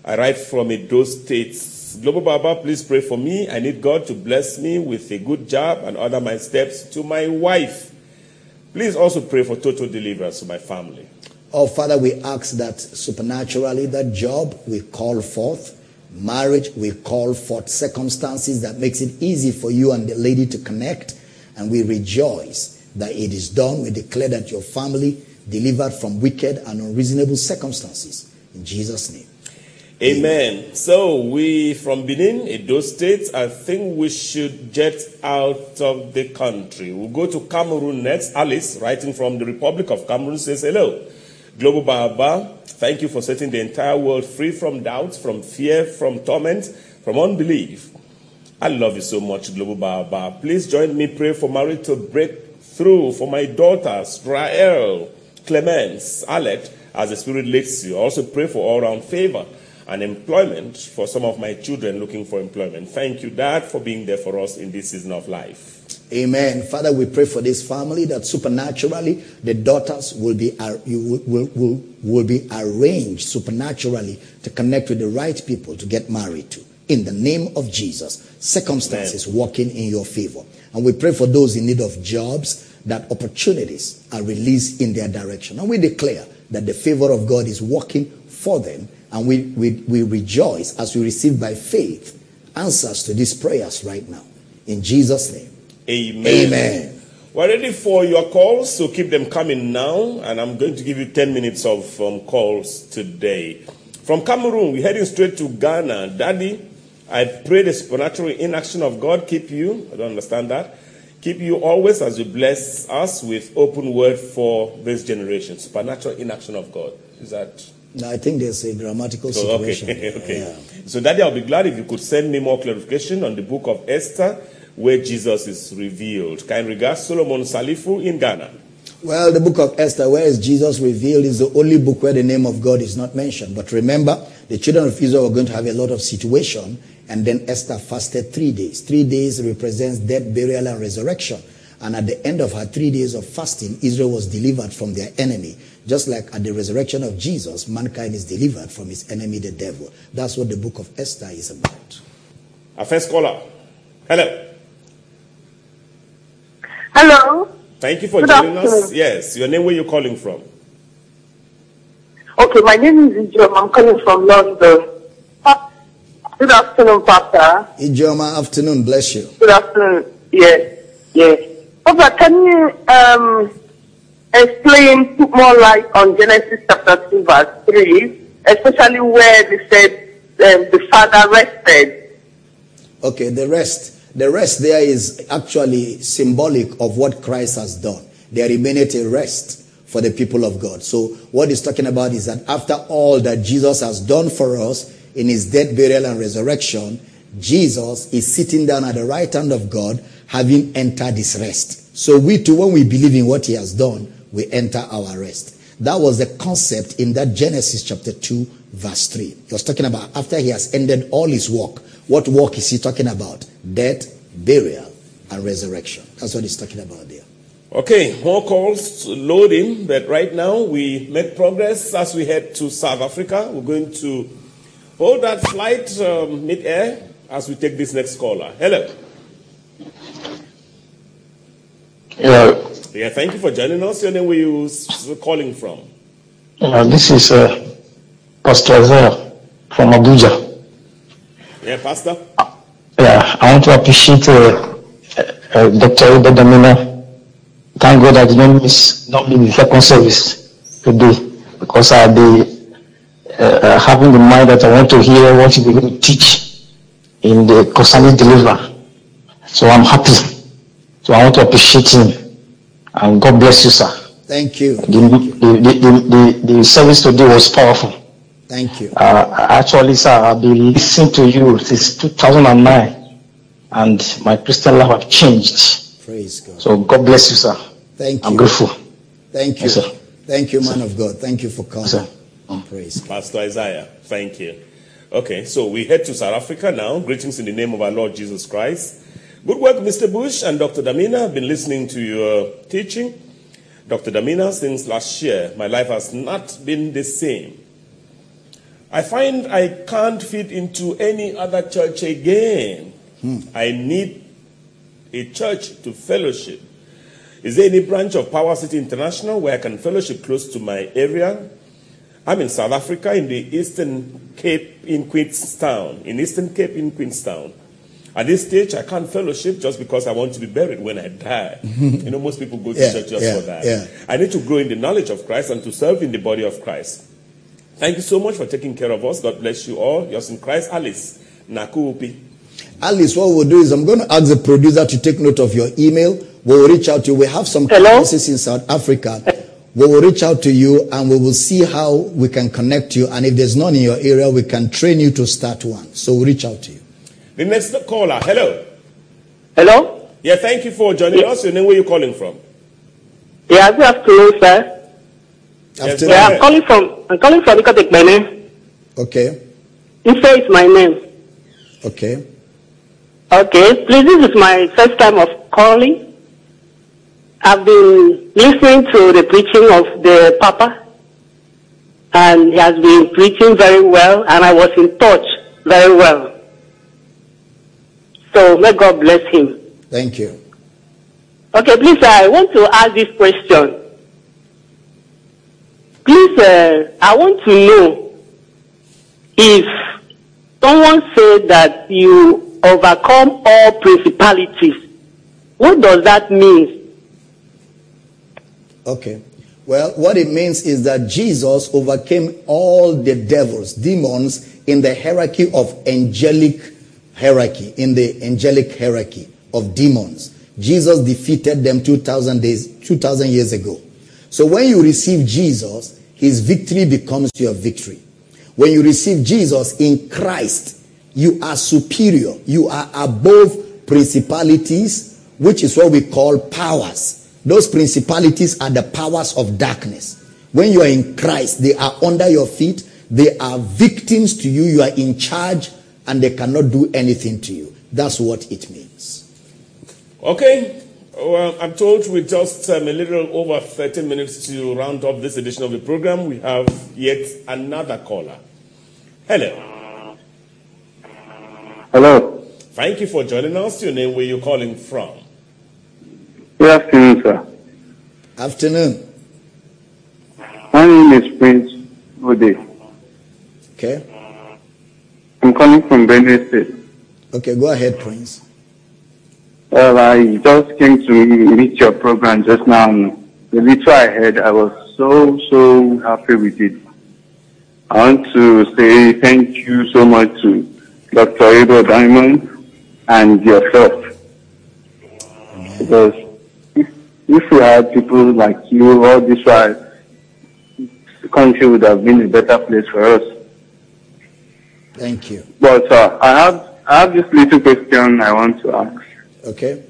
I write from Edo State. Global Baba, please pray for me. I need God to bless me with a good job and order my steps to my wife. Please also pray for total deliverance to my family. Oh, Father, we ask that supernaturally that job we call forth, marriage we call forth circumstances that makes it easy for you and the lady to connect, and we rejoice that it is done. We declare that your family delivered from wicked and unreasonable circumstances. In Jesus' name. Amen. So we from Benin, Edo State, I think we should jet out of the country. We'll go to Cameroon next. Alice, writing from the Republic of Cameroon, says, Hello. Global Baba, thank you for setting the entire world free from doubt, from fear, from torment, from unbelief. I love you so much, Global Baba. Please join me pray for marriage to break through for my daughters, Rael, Clemence, Alec, as the Spirit leads you. Also pray for all round favor and employment for some of my children looking for employment. Thank you, Dad, for being there for us in this season of life. Amen. Father, we pray for this family that supernaturally the daughters will be you will, will, will, will be arranged supernaturally to connect with the right people to get married to. In the name of Jesus, circumstances working in your favor. And we pray for those in need of jobs that opportunities are released in their direction. And we declare that the favor of God is working for them. And we, we, we rejoice as we receive by faith answers to these prayers right now. In Jesus' name. Amen. Amen. We're ready for your calls, so keep them coming now. And I'm going to give you 10 minutes of um, calls today. From Cameroon, we're heading straight to Ghana. Daddy, I pray the supernatural inaction of God keep you. I don't understand that. Keep you always as you bless us with open word for this generation. Supernatural inaction of God. Is that No, I think there's a grammatical so, situation. okay, okay. Yeah. So, Daddy, I'll be glad if you could send me more clarification on the book of Esther, where Jesus is revealed. Kind regards, Solomon Salifu in Ghana. Well, the book of Esther, where is Jesus revealed, is the only book where the name of God is not mentioned. But remember, the children of Israel were going to have a lot of situation, and then Esther fasted three days. Three days represents death, burial, and resurrection. And at the end of her three days of fasting, Israel was delivered from their enemy. Just like at the resurrection of Jesus, mankind is delivered from his enemy, the devil. That's what the book of Esther is about. Our first caller. Hello. Hello. Thank you for Good joining us. Yes, your name, where you calling from? Okay, my name is Ijom. I'm calling from London. Good afternoon, Papa. Ijoma, afternoon, bless you. Good afternoon. Yes, yes. Papa, can you um, explain, put more light on Genesis chapter 2, verse 3, especially where they said um, the Father rested? Okay, the rest. The rest there is actually symbolic of what Christ has done. There remaineth a rest for the people of God. So what he's talking about is that after all that Jesus has done for us in his death, burial, and resurrection, Jesus is sitting down at the right hand of God, having entered his rest. So we too, when we believe in what he has done, we enter our rest. That was the concept in that Genesis chapter 2, verse 3. He was talking about after he has ended all his work. What work is he talking about? Death, burial, and resurrection. That's what he's talking about there. Okay, more calls loading, but right now we make progress as we head to South Africa. We're going to hold that flight um, mid-air as we take this next caller. Hello. Yeah, Yeah, thank you for joining us. Your name, where you calling from? uh, this is uh, Pastor Isaiah from Abuja. Yeah, Pastor. Yeah, I want to appreciate uh, uh, Dr. Ida Damina. Thank God I did not miss not be the second service today because I'll be uh, uh, having the mind that I want to hear what you're going to teach in the concerning deliver. So I'm happy. So I want to appreciate him and God bless you, sir. Thank you. The, the, the, the, the, the service today was powerful. Thank you. Uh, actually, sir, I've been listening to you since 2009, and my Christian life have changed. Praise God. So God bless you, sir. Thank you. I'm grateful. Thank you. Yes, sir. Thank you, man of God. Thank you for coming. Sir. Praise God. Pastor Isaiah, thank you. Okay, so we head to South Africa now. Greetings in the name of our Lord Jesus Christ. Good work, Mr. Bush and Dr. Damina. I've been listening to your teaching. Dr. Damina, since last year, my life has not been the same. I find I can't fit into any other church again. Hmm. I need a church to fellowship. Is there any branch of Power City International where I can fellowship close to my area? I'm in South Africa in the Eastern Cape in Queenstown, in Eastern Cape in Queenstown. At this stage, I can't fellowship just because I want to be buried when I die. Mm-hmm. you know, most people go to Yeah, church just yeah, for that. yeah. I need to grow in the knowledge of Christ and to serve in the body of Christ. Thank you so much for taking care of us. God bless you all. Yours in Christ, Alice Nakuupi. Alice, what we'll do is I'm going to ask the producer to take note of your email. We'll reach out to you. We have some Hello? campuses in South Africa. We will reach out to you and we will see how we can connect you. And if there's none in your area, we can train you to start one. So we'll reach out to you. The next caller, hello. Hello? Yeah, thank you for joining us. Your name, where are you calling from? Yeah, good afternoon, sir. Yes, After go Yeah. I'm calling from, I'm calling from Nicotec, my name. Okay. Ife is my name. Okay. Okay, please, this is my first time of calling. I've been listening to the preaching of the Papa, and he has been preaching very well, and I was in touch very well. So may God bless him. Thank you. Okay, please, I want to ask this question. Please, uh, I want to know if someone said that you overcome all principalities, what does that mean? Okay. Well, what it means is that Jesus overcame all the devils, demons in the hierarchy of angelic hierarchy, in the angelic hierarchy of demons. Jesus defeated them 2000 days 2000 years ago. So when you receive Jesus, his victory becomes your victory. When you receive Jesus in Christ, you are superior. You are above principalities, which is what we call powers. Those principalities are the powers of darkness. When you are in Christ, they are under your feet. They are victims to you. You are in charge and they cannot do anything to you. That's what it means. Okay, Well, I'm told with just um, a little over 30 minutes to round up this edition of the program, we have yet another caller. Hello. Hello. Thank you for joining us. Your name, where you calling from? Good afternoon, sir. Afternoon. My name is Prince Ode. Okay. I'm calling from Benue State. Okay, go ahead, Prince. Well, I just came to meet your program just now. The little I heard, I was so, so happy with it. I want to say thank you so much to Dr. Edo Diamond and yourself. Because if, if we had people like you, all this while, the country would have been a better place for us. Thank you. But uh, I have I have this little question I want to ask. Okay.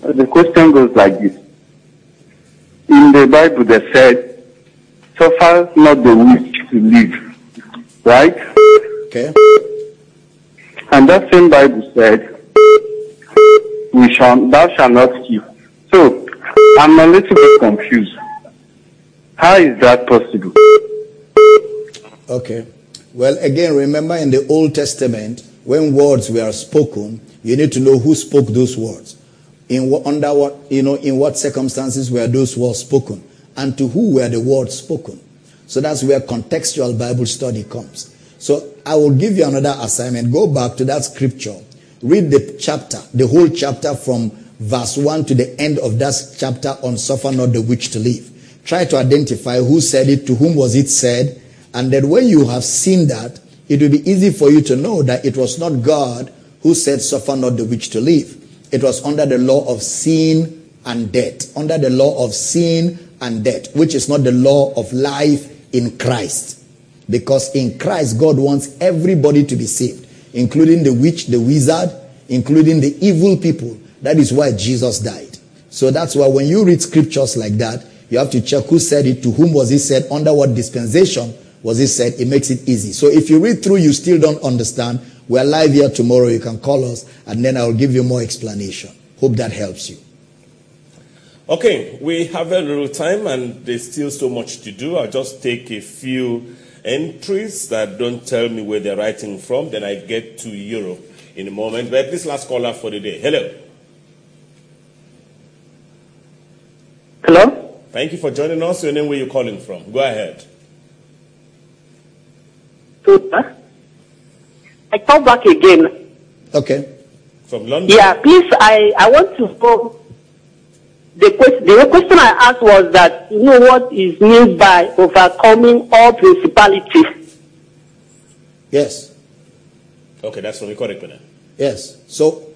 The question goes like this. In the Bible they said, suffer not the wish to live. Right? Okay. And that same Bible said, we shall, thou shalt not kill. So, I'm a little bit confused. How is that possible? Okay. Well, again, remember in the Old Testament, when words were spoken, you need to know who spoke those words. In what, under what, you know, in what circumstances were those words spoken, and to who were the words spoken. So that's where contextual Bible study comes. So I will give you another assignment. Go back to that scripture. Read the chapter, the whole chapter from verse 1 to the end of that chapter on suffer not the witch to live. Try to identify who said it, to whom was it said, and then when you have seen that, it will be easy for you to know that it was not God who said, Suffer not the witch to live. It was under the law of sin and death. Under the law of sin and death, which is not the law of life in Christ. Because in Christ, God wants everybody to be saved, including the witch, the wizard, including the evil people. That is why Jesus died. So that's why when you read scriptures like that, you have to check who said it, to whom was it said, under what dispensation was it said. It makes it easy. So if you read through, you still don't understand, we're live here tomorrow. You can call us, and then I'll give you more explanation. Hope that helps you. Okay, we have very little time and there's still so much to do. I'll just take a few entries that don't tell me where they're writing from, then I get to Europe in a moment. But this last caller for the day. Hello. Hello? Thank you for joining us. Your name, where you calling from? Go ahead. Super. I call back again. Okay. From London? Yeah, please, I, I want to go. The question, the question I asked was that, you know what is meant by overcoming all principalities? Yes. Okay, that's from the correct one. Yes. So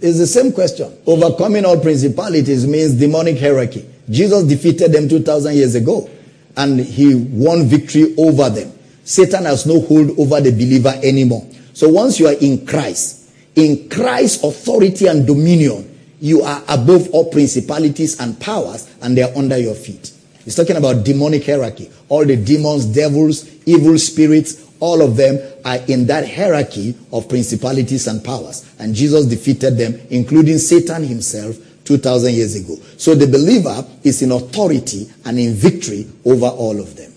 it's the same question. Overcoming all principalities means demonic hierarchy. Jesus defeated them 2,000 years ago and he won victory over them. Satan has no hold over the believer anymore. So once you are in Christ, in Christ's authority and dominion, you are above all principalities and powers and they are under your feet. He's talking about demonic hierarchy. All the demons, devils, evil spirits, all of them are in that hierarchy of principalities and powers. And Jesus defeated them, including Satan himself, 2,000 years ago. So the believer is in authority and in victory over all of them.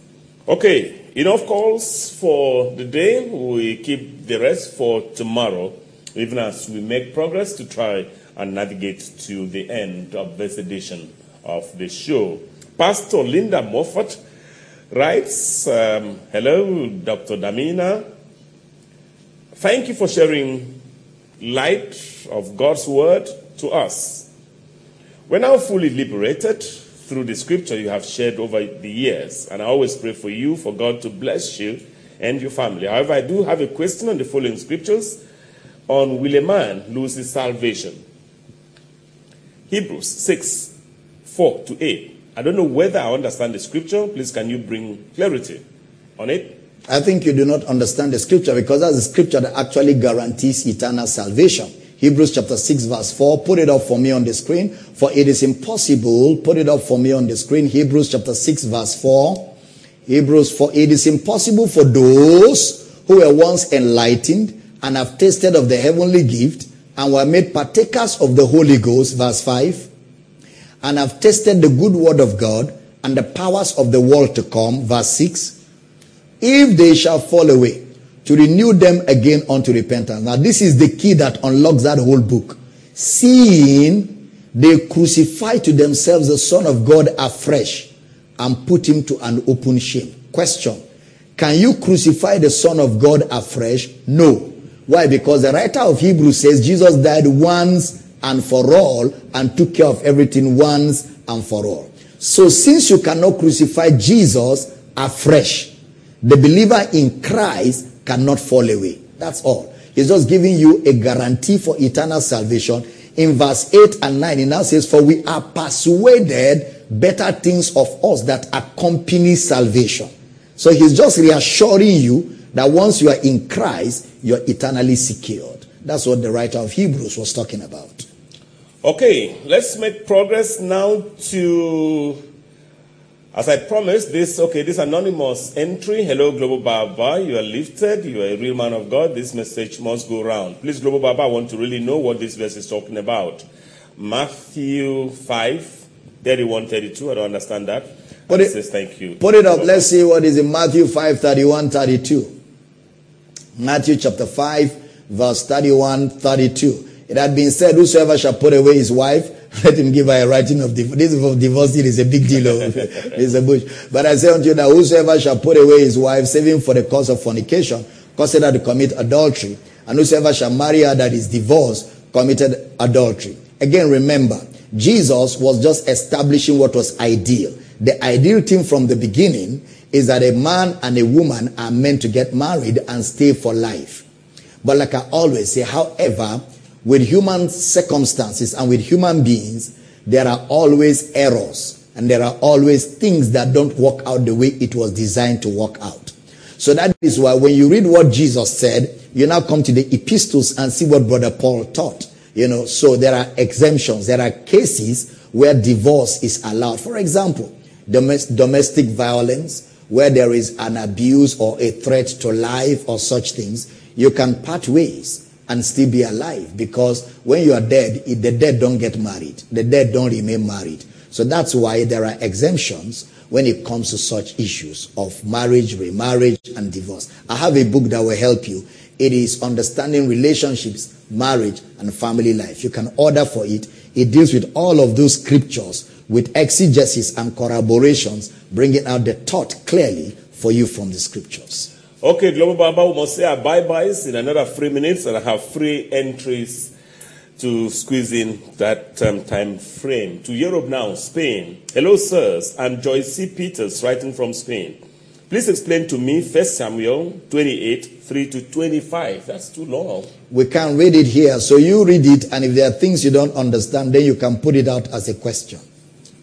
Okay, enough calls for the day. We keep the rest for tomorrow, even as we make progress to try and navigate to the end of this edition of the show. Pastor Linda Moffat writes um, Hello, Dr. Damina. Thank you for sharing light of God's word to us. We're now fully liberated through the scripture you have shared over the years, and I always pray for you, for God to bless you and your family. However, I do have a question on the following scriptures on will a man lose his salvation? Hebrews 6 4 to 8. I don't know whether I understand the scripture. Please, can you bring clarity on it? I think you do not understand the scripture because that's the scripture that actually guarantees eternal salvation. Hebrews chapter 6 verse 4. Put it up for me on the screen. For it is impossible. Put it up for me on the screen. Hebrews chapter 6 verse 4. Hebrews 4. It is impossible for those who were once enlightened and have tasted of the heavenly gift and were made partakers of the Holy Ghost, verse 5, and have tasted the good word of God and the powers of the world to come, verse 6, if they shall fall away, to renew them again unto repentance. Now, this is the key that unlocks that whole book. Seeing they crucify to themselves the Son of God afresh and put him to an open shame. Question Can you crucify the Son of God afresh? No. Why? Because the writer of Hebrews says Jesus died once and for all and took care of everything once and for all. So, since you cannot crucify Jesus afresh, the believer in Christ cannot fall away. That's all. He's just giving you a guarantee for eternal salvation. In verse 8 and 9, he now says, For we are persuaded better things of us that accompany salvation. So he's just reassuring you that once you are in Christ, you're eternally secured. That's what the writer of Hebrews was talking about. Okay, let's make progress now to as I promised, this okay, this anonymous entry. Hello, Global Baba. You are lifted. You are a real man of God. This message must go around. Please, Global Baba, I want to really know what this verse is talking about. Matthew 5, 31, 32. I don't understand that. Put it, says, thank you. Put it up. Let's see what is in Matthew 5, 31, 32. Matthew chapter 5, verse 31, 32. It had been said, Whosoever shall put away his wife, let him give her a writing of divorce. This of divorce is a big deal. Oh. it's a bush. But I say unto you that whosoever shall put away his wife, saving for the cause of fornication, her to commit adultery. And whosoever shall marry her that is divorced, committed adultery. Again, remember, Jesus was just establishing what was ideal. The ideal thing from the beginning is that a man and a woman are meant to get married and stay for life. But like I always say, however, with human circumstances and with human beings, there are always errors and there are always things that don't work out the way it was designed to work out. So that is why when you read what Jesus said, you now come to the epistles and see what Brother Paul taught. You know, so there are exemptions. There are cases where divorce is allowed. For example, domestic violence, where there is an abuse or a threat to life or such things, you can part ways and still be alive because when you are dead, the dead don't get married. The dead don't remain married. So that's why there are exemptions when it comes to such issues of marriage, remarriage, and divorce. I have a book that will help you. It is Understanding Relationships, Marriage, and Family Life. You can order for it. It deals with all of those scriptures with exegesis and corroborations, bringing out the thought clearly for you from the scriptures. Okay, Global Baba, we must say our bye-byes in another three minutes, and I have three entries to squeeze in that um, time frame. To Europe now, Spain. Hello, sirs. I'm Joyce C. Peters, writing from Spain. Please explain to me 1 Samuel 28, 3 to 25. That's too long. We can't read it here, so you read it, and if there are things you don't understand, then you can put it out as a question.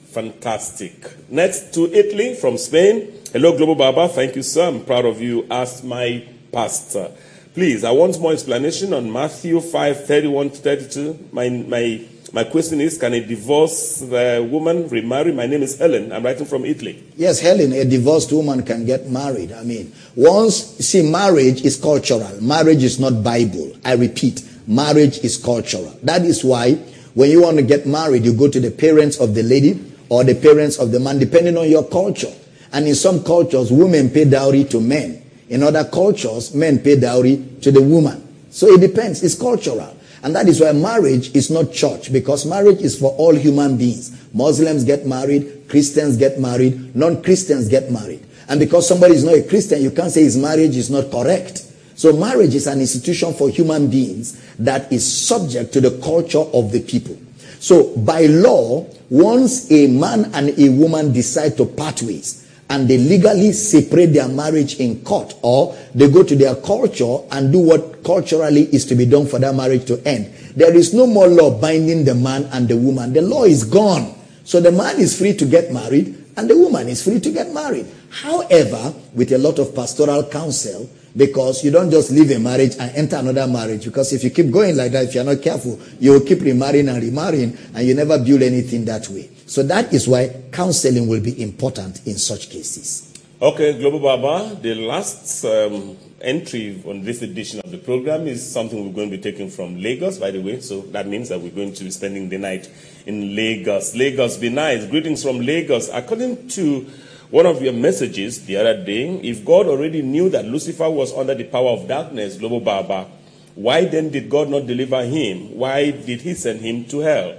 Fantastic. Next to Italy from Spain. Hello, Global Baba. Thank you, sir. I'm proud of you as my pastor. Please, I want more explanation on Matthew 5 31 to 32. My, my, my question is Can a divorced uh, woman remarry? My name is Helen. I'm writing from Italy. Yes, Helen, a divorced woman can get married. I mean, once, see, marriage is cultural. Marriage is not Bible. I repeat, marriage is cultural. That is why when you want to get married, you go to the parents of the lady or the parents of the man, depending on your culture. And in some cultures, women pay dowry to men. In other cultures, men pay dowry to the woman. So it depends. It's cultural. And that is why marriage is not church, because marriage is for all human beings. Muslims get married, Christians get married, non Christians get married. And because somebody is not a Christian, you can't say his marriage is not correct. So marriage is an institution for human beings that is subject to the culture of the people. So by law, once a man and a woman decide to part ways, and they legally separate their marriage in court or they go to their culture and do what culturally is to be done for that marriage to end. There is no more law binding the man and the woman. The law is gone. So the man is free to get married and the woman is free to get married. However, with a lot of pastoral counsel, because you don't just leave a marriage and enter another marriage. Because if you keep going like that, if you're not careful, you will keep remarrying and remarrying and you never build anything that way. So that is why counseling will be important in such cases. Okay, Global Baba, the last um, entry on this edition of the program is something we're going to be taking from Lagos, by the way. So that means that we're going to be spending the night in Lagos. Lagos, be nice. Greetings from Lagos. According to one of your messages the other day, if God already knew that Lucifer was under the power of darkness, Global Baba, why then did God not deliver him? Why did he send him to hell?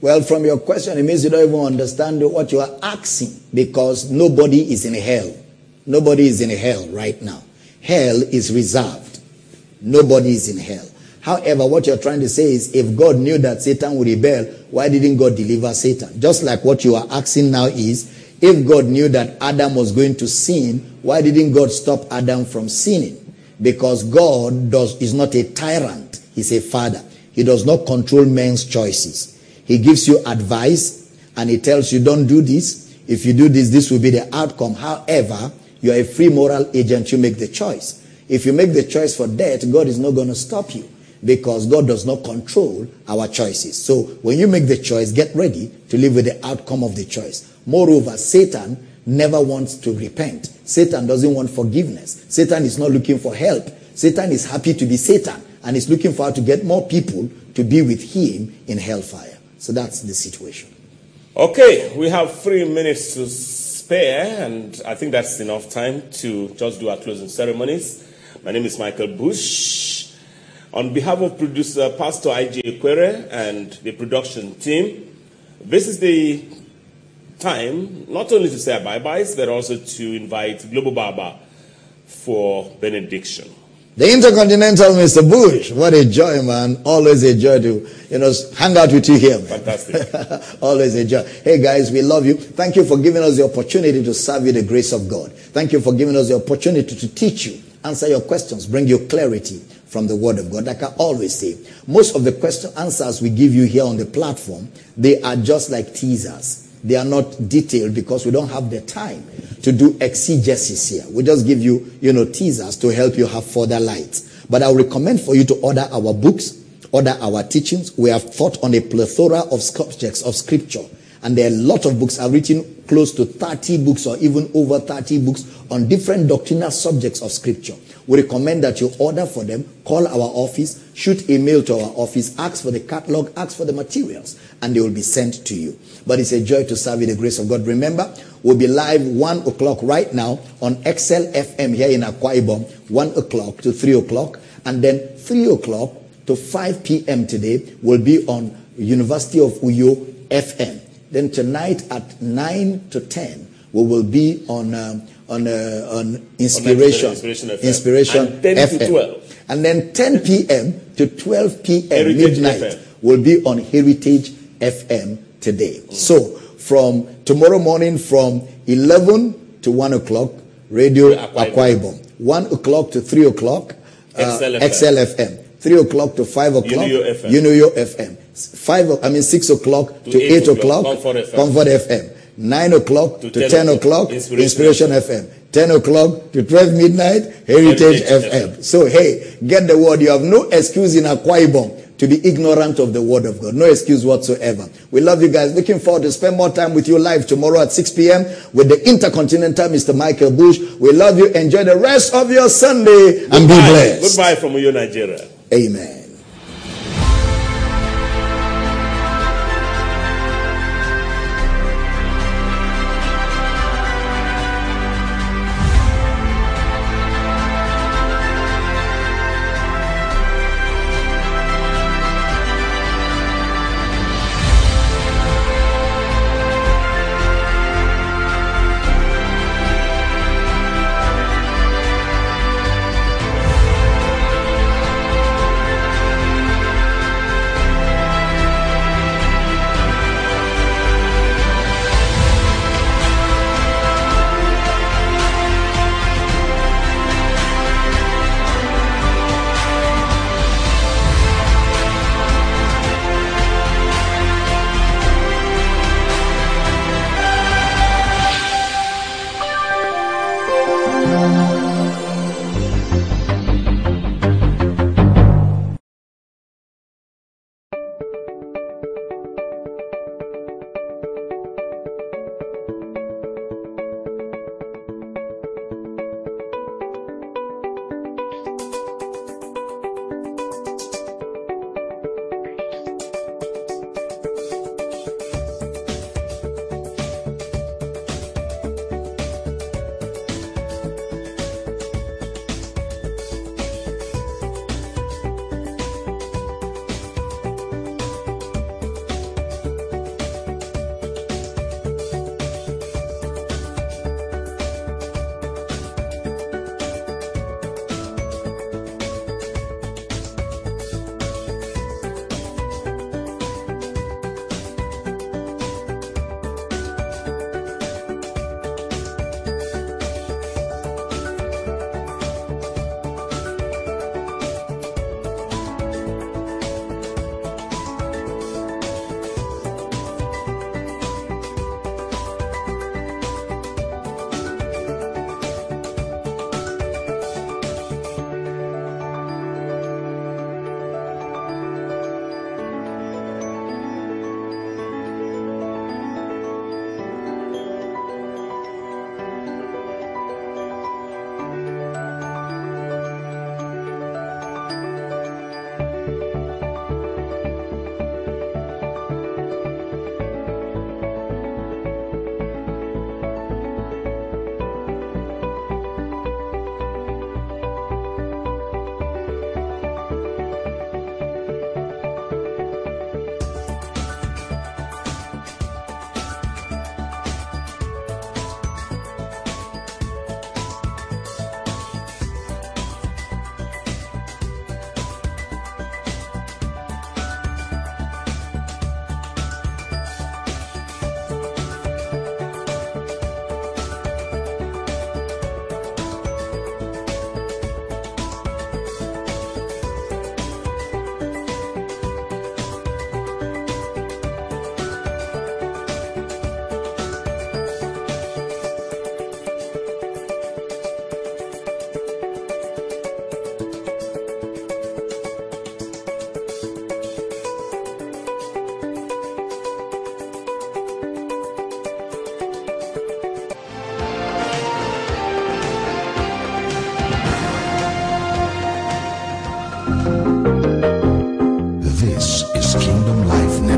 Well, from your question, it means you don't even understand what you are asking because nobody is in hell. Nobody is in hell right now. Hell is reserved. Nobody is in hell. However, what you're trying to say is if God knew that Satan would rebel, why didn't God deliver Satan? Just like what you are asking now is if God knew that Adam was going to sin, why didn't God stop Adam from sinning? Because God does is not a tyrant, he's a father. He does not control men's choices. He gives you advice and he tells you, don't do this. If you do this, this will be the outcome. However, you are a free moral agent. You make the choice. If you make the choice for death, God is not going to stop you because God does not control our choices. So when you make the choice, get ready to live with the outcome of the choice. Moreover, Satan never wants to repent. Satan doesn't want forgiveness. Satan is not looking for help. Satan is happy to be Satan and is looking for how to get more people to be with him in hellfire. So that's the situation. Okay, we have three minutes to spare, and I think that's enough time to just do our closing ceremonies. My name is Michael Bush. On behalf of producer Pastor IJ Quere and the production team, this is the time not only to say bye byes, but also to invite Global Baba for benediction. The Intercontinental Mr. Bush. What a joy, man. Always a joy to, you know, hang out with you here. Man. Fantastic. Always a joy. Hey guys, we love you. Thank you for giving us the opportunity to serve you the grace of God. Thank you for giving us the opportunity to teach you, answer your questions, bring you clarity from the word of God. Like I always say, most of the question answers we give you here on the platform, they are just like teasers. They are not detailed because we don't have the time to do exegesis here. We just give you, you know, teasers to help you have further light. But I recommend for you to order our books, order our teachings. We have taught on a plethora of subjects of scripture. And there are a lot of books. I've written close to 30 books or even over 30 books on different doctrinal subjects of scripture. We recommend that you order for them, call our office, shoot a mail to our office, ask for the catalog, ask for the materials, and they will be sent to you. But it's a joy to serve you the grace of God. Remember, we'll be live 1 o'clock right now on XL FM here in Akwa Ibom, 1 o'clock to 3 o'clock. And then 3 o'clock to 5 p.m. today will be on University of Uyo FM. Then tonight at 9 to 10, we will be on, um, on, uh, on Inspiration, Inspiration FM. Inspiration And 10 to 12. And then 10 p.m. to 12 p.m. Heritage midnight FM. will be on Heritage FM today. So from tomorrow morning from 11 to 1 o'clock, Radio Ibom. 1 o'clock to 3 o'clock, uh, XL FM. XLFM. 3 o'clock to 5 o'clock, Uniuyo FM. Uniuyo FM. 5, o- I mean 6 o'clock to, To 8, 8 o'clock, o'clock, Comfort FM. Comfort FM. 9 o'clock to, To 10, 10 o'clock, Inspiration, Inspiration FM. 10 o'clock to 12 midnight, Heritage, Heritage FM. FM. So, hey, get the word. You have no excuse in Akwa Ibom to be ignorant of the word of God. No excuse whatsoever. We love you guys. Looking forward to spend more time with you live tomorrow at 6 p.m. with the Intercontinental Mr. Michael Bush. We love you. Enjoy the rest of your Sunday and be blessed. Goodbye from Uyo, Nigeria. Amen.